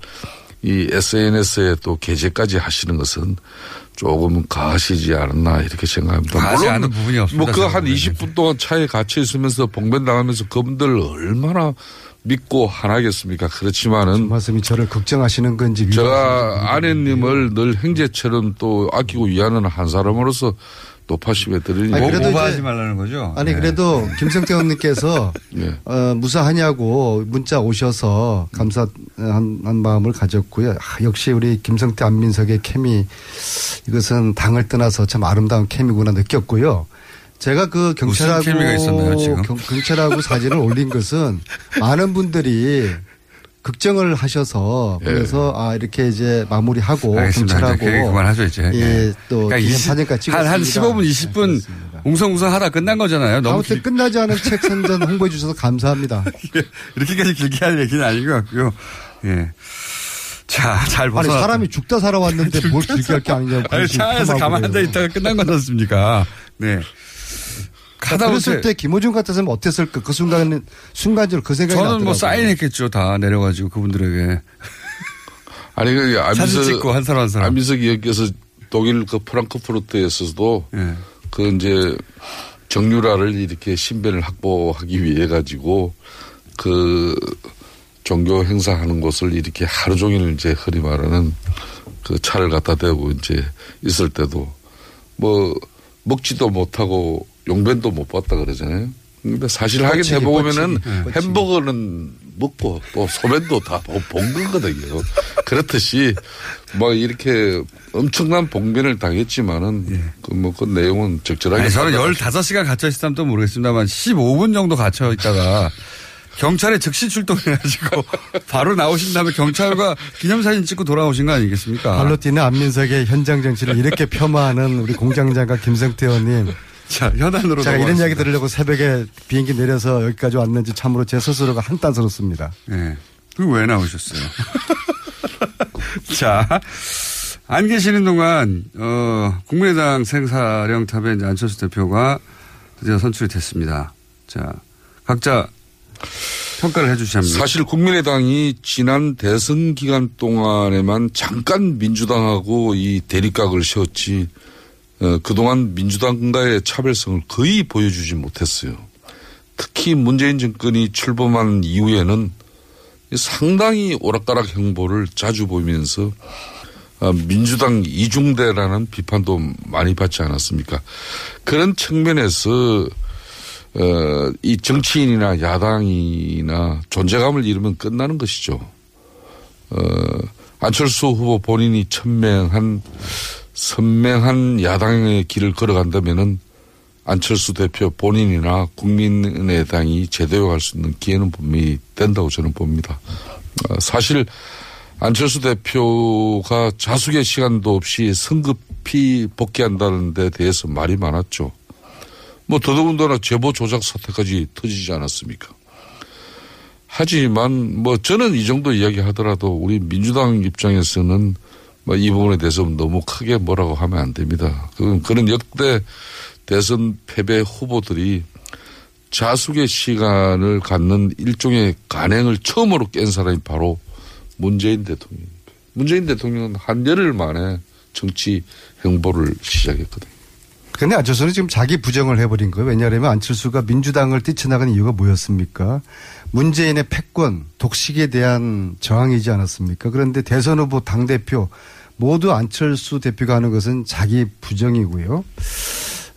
Speaker 8: 이 SNS에 또 게재까지 하시는 것은 조금 가시지 않았나 이렇게 생각합니다.
Speaker 5: 가하지 않은 부분이 없습니다,
Speaker 8: 뭐그 한
Speaker 5: 저는.
Speaker 8: 20분 동안 차에 갇혀 있으면서 봉변 당하면서 그분들 얼마나 믿고 하나겠습니까? 그렇지만은
Speaker 9: 말씀이 저를 걱정하시는 건지
Speaker 8: 제가 아내님을 늘 형제처럼 또 아끼고 위하는 한 사람으로서 높아심에 드리니
Speaker 9: 아니, 그래도
Speaker 5: 오버하지
Speaker 9: 이제-
Speaker 5: 말라는 거죠?
Speaker 9: 아니
Speaker 5: 네.
Speaker 9: 그래도 김성태 의원님께서
Speaker 8: 네.
Speaker 9: 어, 무사하냐고 문자 오셔서 감사한 한 마음을 가졌고요. 아, 역시 우리 김성태 안민석의 케미 이것은 당을 떠나서 참 아름다운 케미구나 느꼈고요. 제가 그 경찰하고
Speaker 5: 있었나요?
Speaker 9: 경, 경찰하고 사진을 올린 것은 많은 분들이 걱정을 하셔서 그래서 아 이렇게 이제 마무리하고
Speaker 5: 예. 알겠습니다.
Speaker 9: 경찰하고
Speaker 5: 그만하죠, 이제.
Speaker 9: 예,
Speaker 5: 예.
Speaker 9: 또
Speaker 5: 그러니까
Speaker 9: 기념
Speaker 5: 20
Speaker 9: 사진까지
Speaker 5: 한, 한
Speaker 9: 찍었습니다.
Speaker 5: 15분, 20분 웅성웅성 하다 끝난 거잖아요. 너무
Speaker 9: 아무튼
Speaker 5: 길-
Speaker 9: 끝나지 않은 책 선전 홍보해 주셔서 감사합니다.
Speaker 5: 이렇게까지 길게 할 얘기는 아닌 것 같고요. 예. 자, 잘
Speaker 9: 아니
Speaker 5: 벗어났다.
Speaker 9: 사람이 죽다 살아왔는데 뭘 길게 할 게 아니냐고.
Speaker 5: 아니, 차에서 가만히 앉아. 있다가 끝난 거지 않습니까? 네. 가다
Speaker 9: 그랬을 때 김호중 같았으면 어땠을까? 그 순간 순간적으로 그 생각이
Speaker 5: 저는 뭐
Speaker 9: 나더라고요.
Speaker 5: 사인했겠죠. 다 내려가지고 그분들에게.
Speaker 8: 아니 그 안민석
Speaker 5: 찍고 한 사람 한 사람.
Speaker 8: 안민석 의원께서 독일 그 프랑크푸르트에서도
Speaker 5: 예.
Speaker 8: 그 이제 정유라를 이렇게 신변을 확보하기 위해 가지고 그 종교 행사하는 곳을 이렇게 하루 종일 이제 흔히 말하는 그 차를 갖다 대고 이제 있을 때도 뭐 먹지도 못하고 용변도 못 봤다 그러잖아요. 근데 사실 확인 해보면은
Speaker 5: 뻗치기. 네,
Speaker 8: 햄버거는 먹고 또 소변도 다 본 거거든요. 그렇듯이 뭐 이렇게 엄청난 봉변을 당했지만은 그뭐 그 내용은 적절하게.
Speaker 5: 아니, 저는
Speaker 8: 받아가지고
Speaker 5: 15시간 갇혀 있으면 또 모르겠습니다만 15분 정도 갇혀 있다가 경찰에 즉시 출동해가지고 바로 나오신 다음에 경찰과 기념사진 찍고 돌아오신 거 아니겠습니까?
Speaker 9: 발로 뛰는 안민석의 현장 정치를 이렇게 폄하하는 우리 공장장과 김성태 의원님.
Speaker 5: 자, 현안으로
Speaker 9: 제가 이런. 이야기 들으려고 새벽에 비행기 내려서 여기까지 왔는지 참으로 제 스스로가 한탄스럽습니다.
Speaker 5: 네. 그왜 나오셨어요? 자, 안 계시는 동안, 어, 국민의당 생사령탑에 이제 안철수 대표가 드디어 선출이 됐습니다. 자, 각자 평가를 해 주시면
Speaker 8: 사실 국민의당이 지난 대선 기간 동안에만 잠깐 민주당하고 이 대립각을 세웠지 어, 그동안 민주당과의 차별성을 거의 보여주지 못했어요. 특히 문재인 정권이 출범한 이후에는 상당히 오락가락 행보를 자주 보이면서 어, 민주당 이중대라는 비판도 많이 받지 않았습니까? 그런 측면에서 어, 이 정치인이나 야당이나 존재감을 잃으면 끝나는 것이죠. 어, 안철수 후보 본인이 천명한 선명한 야당의 길을 걸어간다면은 안철수 대표 본인이나 국민의당이 제대로 갈수 있는 기회는 분명히 된다고 저는 봅니다. 어, 사실 안철수 대표가 자숙의 시간도 없이 성급히 복귀한다는 데 대해서 말이 많았죠. 뭐 더더군다나 제보 조작 사태까지 터지지 않았습니까? 하지만 뭐 저는 이 정도 이야기 하더라도 우리 민주당 입장에서는 뭐 이 부분에 대해서 너무 크게 뭐라고 하면 안 됩니다. 그 그런 역대 대선 패배 후보들이 자숙의 시간을 갖는 일종의 간행을 처음으로 깬 사람이 바로 문재인 대통령입니다. 문재인 대통령은 한 열흘 만에 정치 행보를 시작했거든요.
Speaker 9: 근데 안철수는 지금 자기 부정을 해버린 거예요. 왜냐하면 안철수가 민주당을 뛰쳐나간 이유가 뭐였습니까? 문재인의 패권, 독식에 대한 저항이지 않았습니까? 그런데 대선 후보 당대표 모두 안철수 대표가 하는 것은 자기 부정이고요.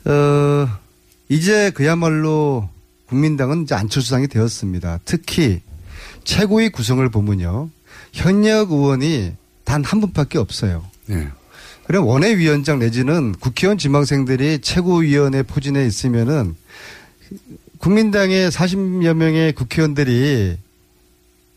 Speaker 9: 어, 이제 그야말로 국민당은 이제 안철수당이 되었습니다. 특히 최고위 구성을 보면요. 현역 의원이 단 한 분밖에 없어요.
Speaker 5: 네.
Speaker 9: 그럼 원외위원장 내지는 국회의원 지망생들이 최고위원회 포진에 있으면은 국민당의 40여 명의 국회의원들이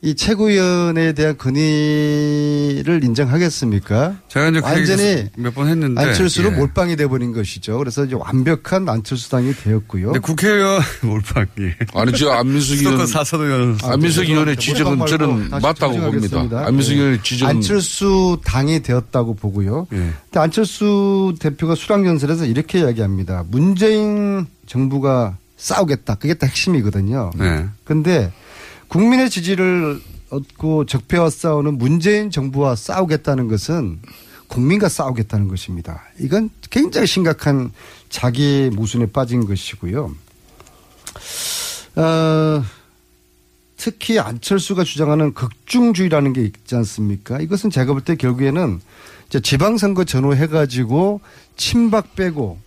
Speaker 9: 이 최고위원에 대한 건의를 인정하겠습니까?
Speaker 5: 제가 이제 그
Speaker 9: 완전히
Speaker 5: 얘기 몇번 했는데
Speaker 9: 안철수로
Speaker 5: 예.
Speaker 9: 몰빵이 돼버린 것이죠. 그래서 이제 완벽한 안철수당이 되었고요.
Speaker 5: 근데 국회의원 몰빵이
Speaker 8: 아니 저 안민석 의원
Speaker 5: 사서도 의원
Speaker 8: 안민석 의원의 지적은 저는 맞다고 봅니다. 안민석
Speaker 9: 네.
Speaker 8: 의원의 지적은
Speaker 9: 안철수 당이 되었다고 보고요.
Speaker 5: 예.
Speaker 9: 근데 안철수 대표가 수락연설에서 이렇게 이야기합니다. 문재인 정부가 싸우겠다. 그게 다 핵심이거든요.
Speaker 5: 네.
Speaker 9: 근데 국민의 지지를 얻고 적폐와 싸우는 문재인 정부와 싸우겠다는 것은 국민과 싸우겠다는 것입니다. 이건 굉장히 심각한 자기 모순에 빠진 것이고요. 어, 특히 안철수가 주장하는 극중주의라는 게 있지 않습니까? 이것은 제가 볼 때 결국에는 지방선거 전후 해가지고 친박 빼고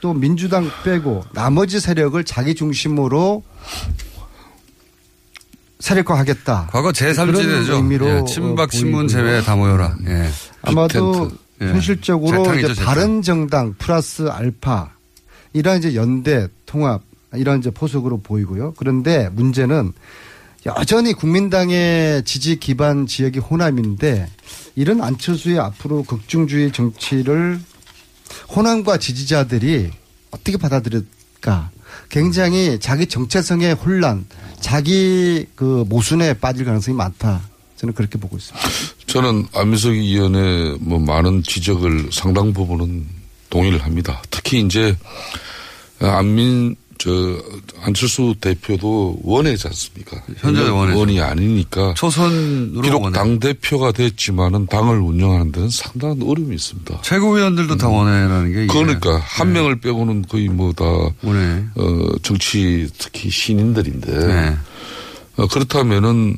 Speaker 9: 또 민주당 빼고 나머지 세력을 자기 중심으로 세력화 하겠다.
Speaker 5: 과거 제3지대죠.
Speaker 9: 그런 의미로
Speaker 5: 예, 친박
Speaker 9: 어,
Speaker 5: 신문
Speaker 9: 보이고요.
Speaker 5: 제외 다 모여라. 예.
Speaker 9: 아마도.
Speaker 5: 예.
Speaker 9: 현실적으로
Speaker 5: 재탕이죠,
Speaker 9: 이제
Speaker 5: 재탕.
Speaker 9: 바른 정당 플러스 알파 이런 이제 연대 통합 이런 이제 포석으로 보이고요. 그런데 문제는 여전히 국민당의 지지 기반 지역이 호남인데 이런 안철수의 앞으로 극중주의 정치를 호남과 지지자들이 어떻게 받아들일까? 굉장히 자기 정체성의 혼란, 자기 그 모순에 빠질 가능성이 많다. 저는 그렇게 보고 있습니다.
Speaker 8: 저는 안민석 의원의 뭐 많은 지적을 상당 부분은 동의를 합니다. 특히 이제 안민 저 안철수 대표도 원외지 않습니까?
Speaker 5: 현재 원외죠.
Speaker 8: 원이 아니니까
Speaker 5: 초선으로
Speaker 8: 비록
Speaker 5: 원외.
Speaker 8: 당 대표가 됐지만은 당을 운영하는 데는 상당한 어려움이 있습니다.
Speaker 5: 최고위원들도 다 원해라는 게.
Speaker 8: 그러니까 한
Speaker 5: 네.
Speaker 8: 명을 빼고는 거의 뭐 다
Speaker 5: 원해.
Speaker 8: 어, 정치 특히 신인들인데
Speaker 5: 네.
Speaker 8: 어, 그렇다면은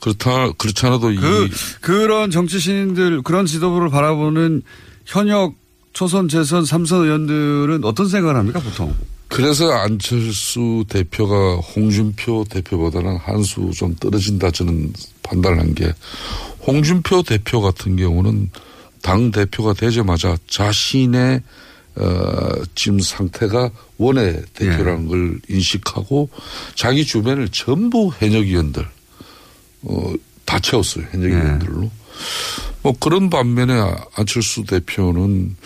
Speaker 8: 그렇다 그렇지 않아도
Speaker 5: 이그 그런 정치 신인들 그런 지도부를 바라보는 현역 초선 재선 삼선 의원들은 어떤 생각을 합니까 보통?
Speaker 8: 그래서 안철수 대표가 홍준표 대표보다는 한 수 좀 떨어진다 저는 판단한 게 홍준표 대표 같은 경우는 당 대표가 되자마자 자신의 어, 지금 상태가 원외 대표라는 걸 인식하고 자기 주변을 전부 현역 의원들 어, 다 채웠어요 현역 의원들로. 뭐 그런 반면에 안철수 대표는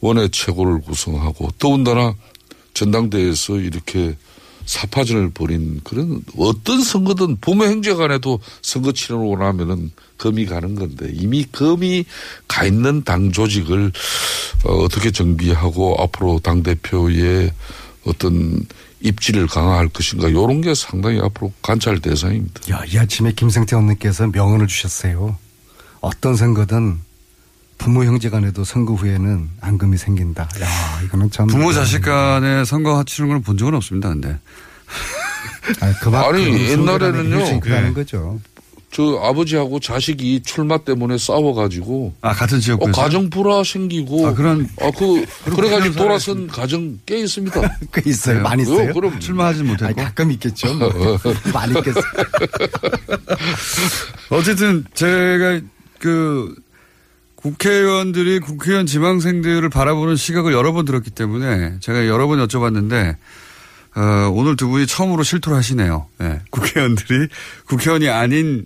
Speaker 8: 원외 최고를 구성하고 더군다나 전당대회에서 이렇게 사파전을 벌인 그런 어떤 선거든 부모 형제 간에도 선거 치르고 나면은 검이 가는 건데 이미 검이 가 있는 당 조직을 어, 어떻게 정비하고 앞으로 당 대표의 어떤 입지를 강화할 것인가 이런 게 상당히 앞으로 관찰 대상입니다.
Speaker 9: 야, 이 아침에 김성태 의원님께서 명언을 주셨어요. 어떤 선거든 부모 형제 간에도 선거 후에는 앙금이 생긴다. 야, 이거는 참.
Speaker 5: 부모 자식 간에 선거 치는 걸 본 적은 없습니다. 근데.
Speaker 9: 아니, 그만큼
Speaker 8: 아니 옛날에는요.
Speaker 9: 그라는 거죠.
Speaker 8: 저 아버지하고 자식이 출마 때문에 싸워가지고
Speaker 5: 아 같은 지역구에서
Speaker 8: 어, 가정 불화 생기고
Speaker 5: 아, 그런
Speaker 8: 아그 그래가지고 돌아선 가정 꽤 있습니다.
Speaker 9: 꽤 있어요. 많이
Speaker 8: 어,
Speaker 9: 있어요.
Speaker 8: 그럼
Speaker 5: 출마하지 못했고
Speaker 9: 아니, 가끔 있겠죠. 뭐. 많이 있겠어요.
Speaker 5: 어쨌든 제가 그 국회의원들이 국회의원 지망생들을 바라보는 시각을 여러 번 들었기 때문에 제가 여러 번 여쭤봤는데 어, 오늘 두 분이 처음으로 실토를 하시네요. 네. 국회의원들이 국회의원이 아닌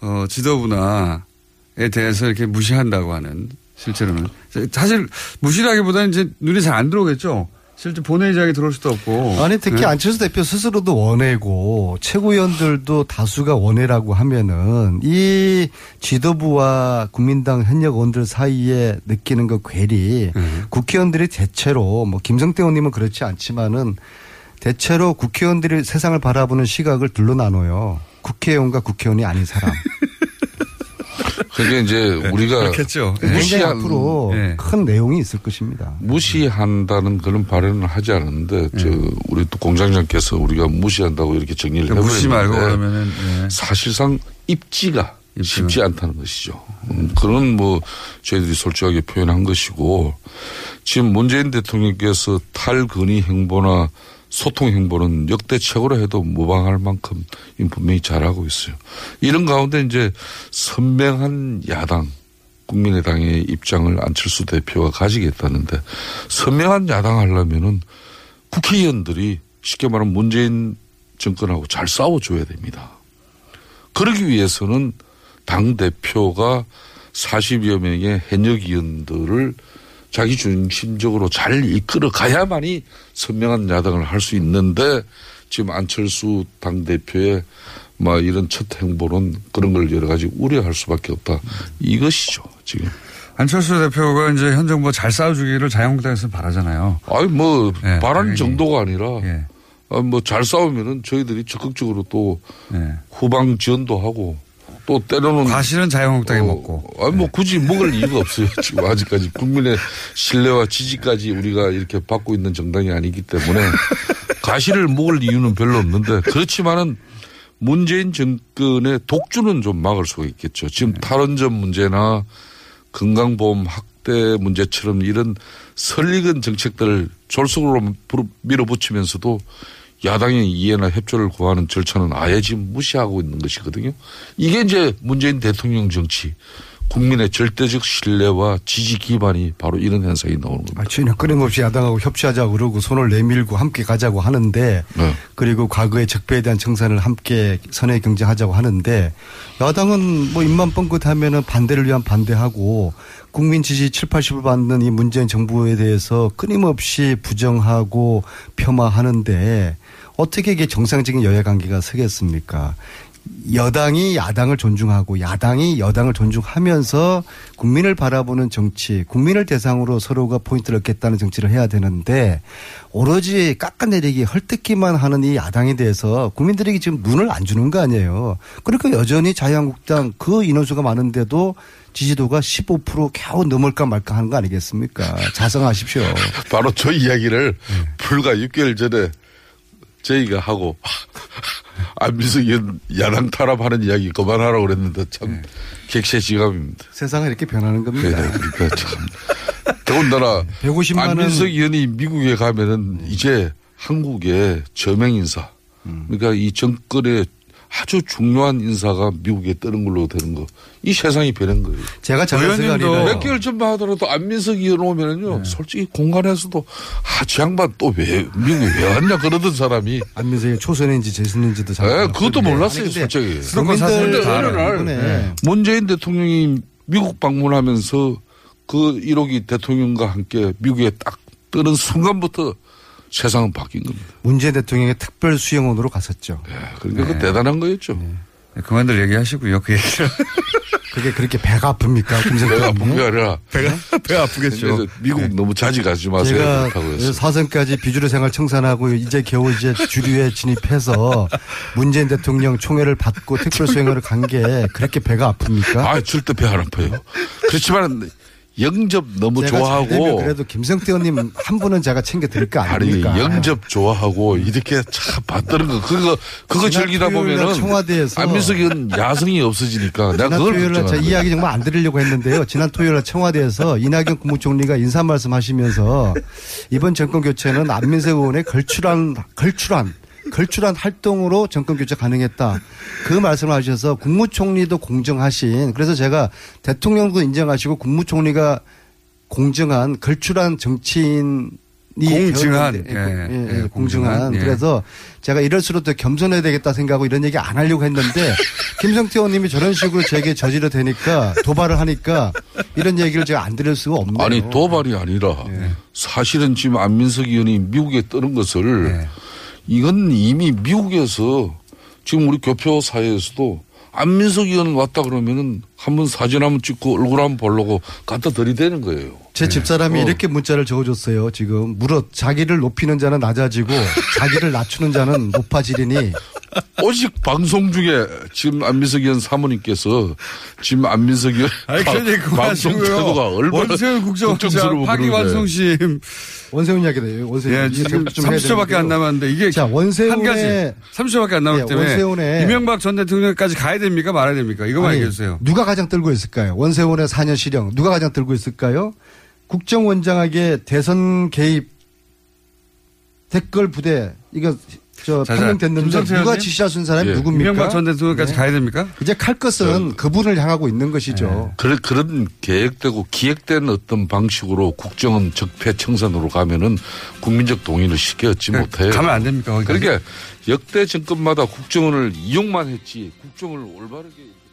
Speaker 5: 어, 지도부나에 대해서 이렇게 무시한다고 하는 실제로는 사실 무시라기보다는 이제 눈이 잘 안 들어오겠죠. 실제 본회의장에 들어올 수도 없고.
Speaker 9: 아니 특히
Speaker 5: 네.
Speaker 9: 안철수 대표 스스로도 원해고 최고위원들도 다수가 원해라고 하면은 이 지도부와 국민당 현역 의원들 사이에 느끼는 그 괴리 국회의원들이 대체로 뭐 김성태 의원님은 그렇지 않지만은 대체로 국회의원들이 세상을 바라보는 시각을 둘로 나눠요. 국회의원과 국회의원이 아닌 사람.
Speaker 8: 그게 이제 우리가
Speaker 5: 그렇겠죠.
Speaker 8: 무시한
Speaker 9: 앞으로
Speaker 5: 네.
Speaker 9: 큰 내용이 있을 것입니다.
Speaker 8: 무시한다는 그런 발언을 하지 않았는데 저 우리 또 공장장께서 우리가 무시한다고 이렇게 정리를 해버렸는데
Speaker 5: 무시 말고 그러면은 예.
Speaker 8: 사실상 입지가 쉽지 않다는 것이죠. 음, 그런 뭐 저희들이 솔직하게 표현한 것이고 지금 문재인 대통령께서 탈근위 행보나 소통 행보는 역대 최고로 해도 무방할 만큼 분명히 잘하고 있어요. 이런 가운데 이제 선명한 야당 국민의당의 입장을 안철수 대표가 가지겠다는데 선명한 야당 하려면은 국회의원들이 쉽게 말하면 문재인 정권하고 잘 싸워줘야 됩니다. 그러기 위해서는 당 대표가 40여 명의 현역 의원들을 자기 중심적으로 잘 이끌어 가야만이 선명한 야당을 할 수 있는데 지금 안철수 당 대표의 뭐 이런 첫 행보는 그런 걸 여러 가지 우려할 수밖에 없다. 이것이죠 지금.
Speaker 5: 안철수 대표가 이제 현 정부가 잘 싸워주기를 자유한국당에서 바라잖아요.
Speaker 8: 아니 뭐
Speaker 5: 네,
Speaker 8: 바라는
Speaker 5: 당연히.
Speaker 8: 정도가 아니라
Speaker 5: 예.
Speaker 8: 뭐잘 싸우면은 저희들이 적극적으로 또
Speaker 5: 예.
Speaker 8: 후방 지원도 하고 또 때로는
Speaker 5: 과실은 자유한국당이
Speaker 8: 어,
Speaker 5: 먹고. 네.
Speaker 8: 아니 뭐 굳이 먹을 이유가 없어요. 지금 아직까지 국민의 신뢰와 지지까지 우리가 이렇게 받고 있는 정당이 아니기 때문에 가시를 먹을 이유는 별로 없는데 그렇지만은 문재인 정권의 독주는 좀 막을 수가 있겠죠. 지금
Speaker 5: 네.
Speaker 8: 탈원전 문제나 건강보험 확대 문제처럼 이런 설익은 정책들을 졸속으로 밀어붙이면서도 야당의 이해나 협조를 구하는 절차는 아예 지금 무시하고 있는 것이거든요. 이게 이제 문재인 대통령 정치, 국민의 절대적 신뢰와 지지 기반이 바로 이런 현상이 나오는 겁니다.
Speaker 9: 아, 전혀 끊임없이 야당하고 협치하자고 그러고 손을 내밀고 함께 가자고 하는데
Speaker 8: 네.
Speaker 9: 그리고 과거의 적폐에 대한 청산을 함께 선의 경쟁하자고 하는데 야당은 뭐 입만 뻥긋하면은 반대를 위한 반대하고 국민 지지 7, 80을 받는 이 문재인 정부에 대해서 끊임없이 부정하고 폄하하는데 어떻게 이게 정상적인 여야 관계가 서겠습니까? 여당이 야당을 존중하고 야당이 여당을 존중하면서 국민을 바라보는 정치, 국민을 대상으로 서로가 포인트를 얻겠다는 정치를 해야 되는데 오로지 깎아내리기 헐뜯기만 하는 이 야당에 대해서 국민들에게 지금 눈을 안 주는 거 아니에요. 그러니까 여전히 자유한국당 그 인원수가 많은데도 지지도가 15% 겨우 넘을까 말까 하는 거 아니겠습니까? 자성하십시오.
Speaker 8: 바로 저 이야기를 불과 6개월 전에 저희가 하고 안민석 의원 야당 탄압하는 이야기 그만하라고 그랬는데 참 객세지감입니다.
Speaker 9: 세상은 이렇게 변하는 겁니다.
Speaker 8: 네, 그러니까 참. 더군다나
Speaker 9: 150만 원
Speaker 8: 안민석 의원이 미국에 가면은 이제 한국의 저명 인사,
Speaker 9: 음.
Speaker 8: 그러니까 이 정권의 아주 중요한 인사가 미국에 뜨는 걸로 되는 거. 이 세상이 변한 거예요.
Speaker 9: 제가 아니라
Speaker 8: 몇 개월 전만 하더라도 안민석 의원 오면은요,
Speaker 9: 네.
Speaker 8: 솔직히 공간에서도, 아, 저 양반 또 왜, 미국에 왜 왔냐 그러던 사람이.
Speaker 9: 안민석이 초선인지 재선인지도 잘
Speaker 8: 예,
Speaker 9: 몰랐거든요.
Speaker 8: 그것도 몰랐어요,
Speaker 9: 아니,
Speaker 8: 솔직히.
Speaker 9: 다
Speaker 8: 어느 날
Speaker 9: 이번에.
Speaker 8: 문재인 대통령이 미국 방문하면서 그 1호기 대통령과 함께 미국에 딱 뜨는 순간부터 세상은 바뀐 겁니다.
Speaker 9: 문재인 대통령의 특별 수영원으로 갔었죠.
Speaker 8: 그러니까 그 대단한 거였죠.
Speaker 5: 네, 그만들 얘기하시고요. 그 얘기를.
Speaker 9: 그게 그렇게 배가 아픕니까?
Speaker 8: 배가? 아픈 게 아니라.
Speaker 5: 배가, 배가 아프겠죠.
Speaker 8: 미국 너무 자주 가지 마세요.
Speaker 9: 제가
Speaker 8: 했어요.
Speaker 9: 사선까지 비주류 생활 청산하고 이제 겨우 이제 주류에 진입해서 문재인 대통령 총애를 받고 특별 수행을 간 게 그렇게 배가 아픕니까?
Speaker 8: 아, 절대 배 안 아파요. 그렇지만 영접 너무 좋아하고
Speaker 9: 그래도 김성태 의원님 한 분은 제가 챙겨 드릴 거
Speaker 8: 아니
Speaker 9: 아닙니까?
Speaker 8: 영접 좋아하고 이렇게 참 받드는 거 그거 그거 즐기다 보면은
Speaker 9: 청와대에서
Speaker 8: 안민석은 야성이 없어지니까 내가
Speaker 9: 지난
Speaker 8: 그걸
Speaker 9: 토요일 날 이야기 정말 안 들으려고 했는데요. 지난 토요일 날 청와대에서 이낙연 국무총리가 인사 말씀하시면서 이번 정권 교체는 안민석 의원의 걸출한 걸출한 걸출한 활동으로 정권 교체 가능했다. 그 말씀을 하셔서 국무총리도 공정하신 그래서 제가 대통령도 인정하시고 국무총리가 공정한 걸출한 정치인
Speaker 5: 공증한. 예,
Speaker 9: 예, 예,
Speaker 5: 예,
Speaker 9: 공정한.
Speaker 5: 공정한. 예.
Speaker 9: 그래서 제가 이럴수록 더 겸손해야 되겠다 생각하고 이런 얘기 안 하려고 했는데 김성태 의원님이 저런 식으로 제게 저지르 되니까 도발을 하니까 이런 얘기를 제가 안 들을 수가 없네요.
Speaker 8: 아니 도발이 아니라 사실은 지금 안민석 의원이 미국에 뜨는 것을 이건 이미 미국에서 지금 우리 교표 사회에서도 안민석 의원 왔다 그러면은 한 번 사진 한번 찍고 얼굴 한번 보려고 갖다 들이대는 거예요.
Speaker 9: 제 집사람이
Speaker 8: 어.
Speaker 9: 이렇게 문자를 적어줬어요. 지금 무릇 자기를 높이는 자는 낮아지고 자기를 낮추는 자는 높아지리니
Speaker 8: 오직 방송 중에 지금 안민석 의원 사모님께서 지금 안민석 의원 방송. 태도가 얼마나
Speaker 5: 원세훈 국정원장 파기. 완성심.
Speaker 9: 원세훈 이야기네요. 원세훈
Speaker 5: 예,
Speaker 9: 이게
Speaker 5: 지금
Speaker 9: 좀 해야
Speaker 5: 30초밖에 안. 남았는데 이게
Speaker 9: 자, 원세훈의
Speaker 5: 한 가지 30초밖에 안 남았기
Speaker 9: 예,
Speaker 5: 때문에
Speaker 9: 원세훈의-
Speaker 5: 이명박 전 대통령까지 가야 됩니까 말아야 됩니까? 이거만
Speaker 9: 아니,
Speaker 5: 얘기해 주세요.
Speaker 9: 누가 가장 떨고 있을까요? 원세훈의 4년 실형 누가 가장 떨고 있을까요? 국정원장에게 대선 개입 댓글 부대 이거 저 판명됐는데 누가 있는 사람이
Speaker 8: 예.
Speaker 9: 누굽니까?
Speaker 5: 이명박 전 대통령까지
Speaker 9: 네.
Speaker 5: 가야 됩니까?
Speaker 9: 이제 칼 것은 그분을 향하고 있는 것이죠.
Speaker 8: 그런, 그런 계획되고 기획된 어떤 방식으로 국정원 적폐 청산으로 가면은 국민적 동의를 쉽게 얻지 못해요.
Speaker 5: 가면 안 됩니까?
Speaker 8: 그러니까 역대 정권마다 국정원을 이용만 했지 국정을 올바르게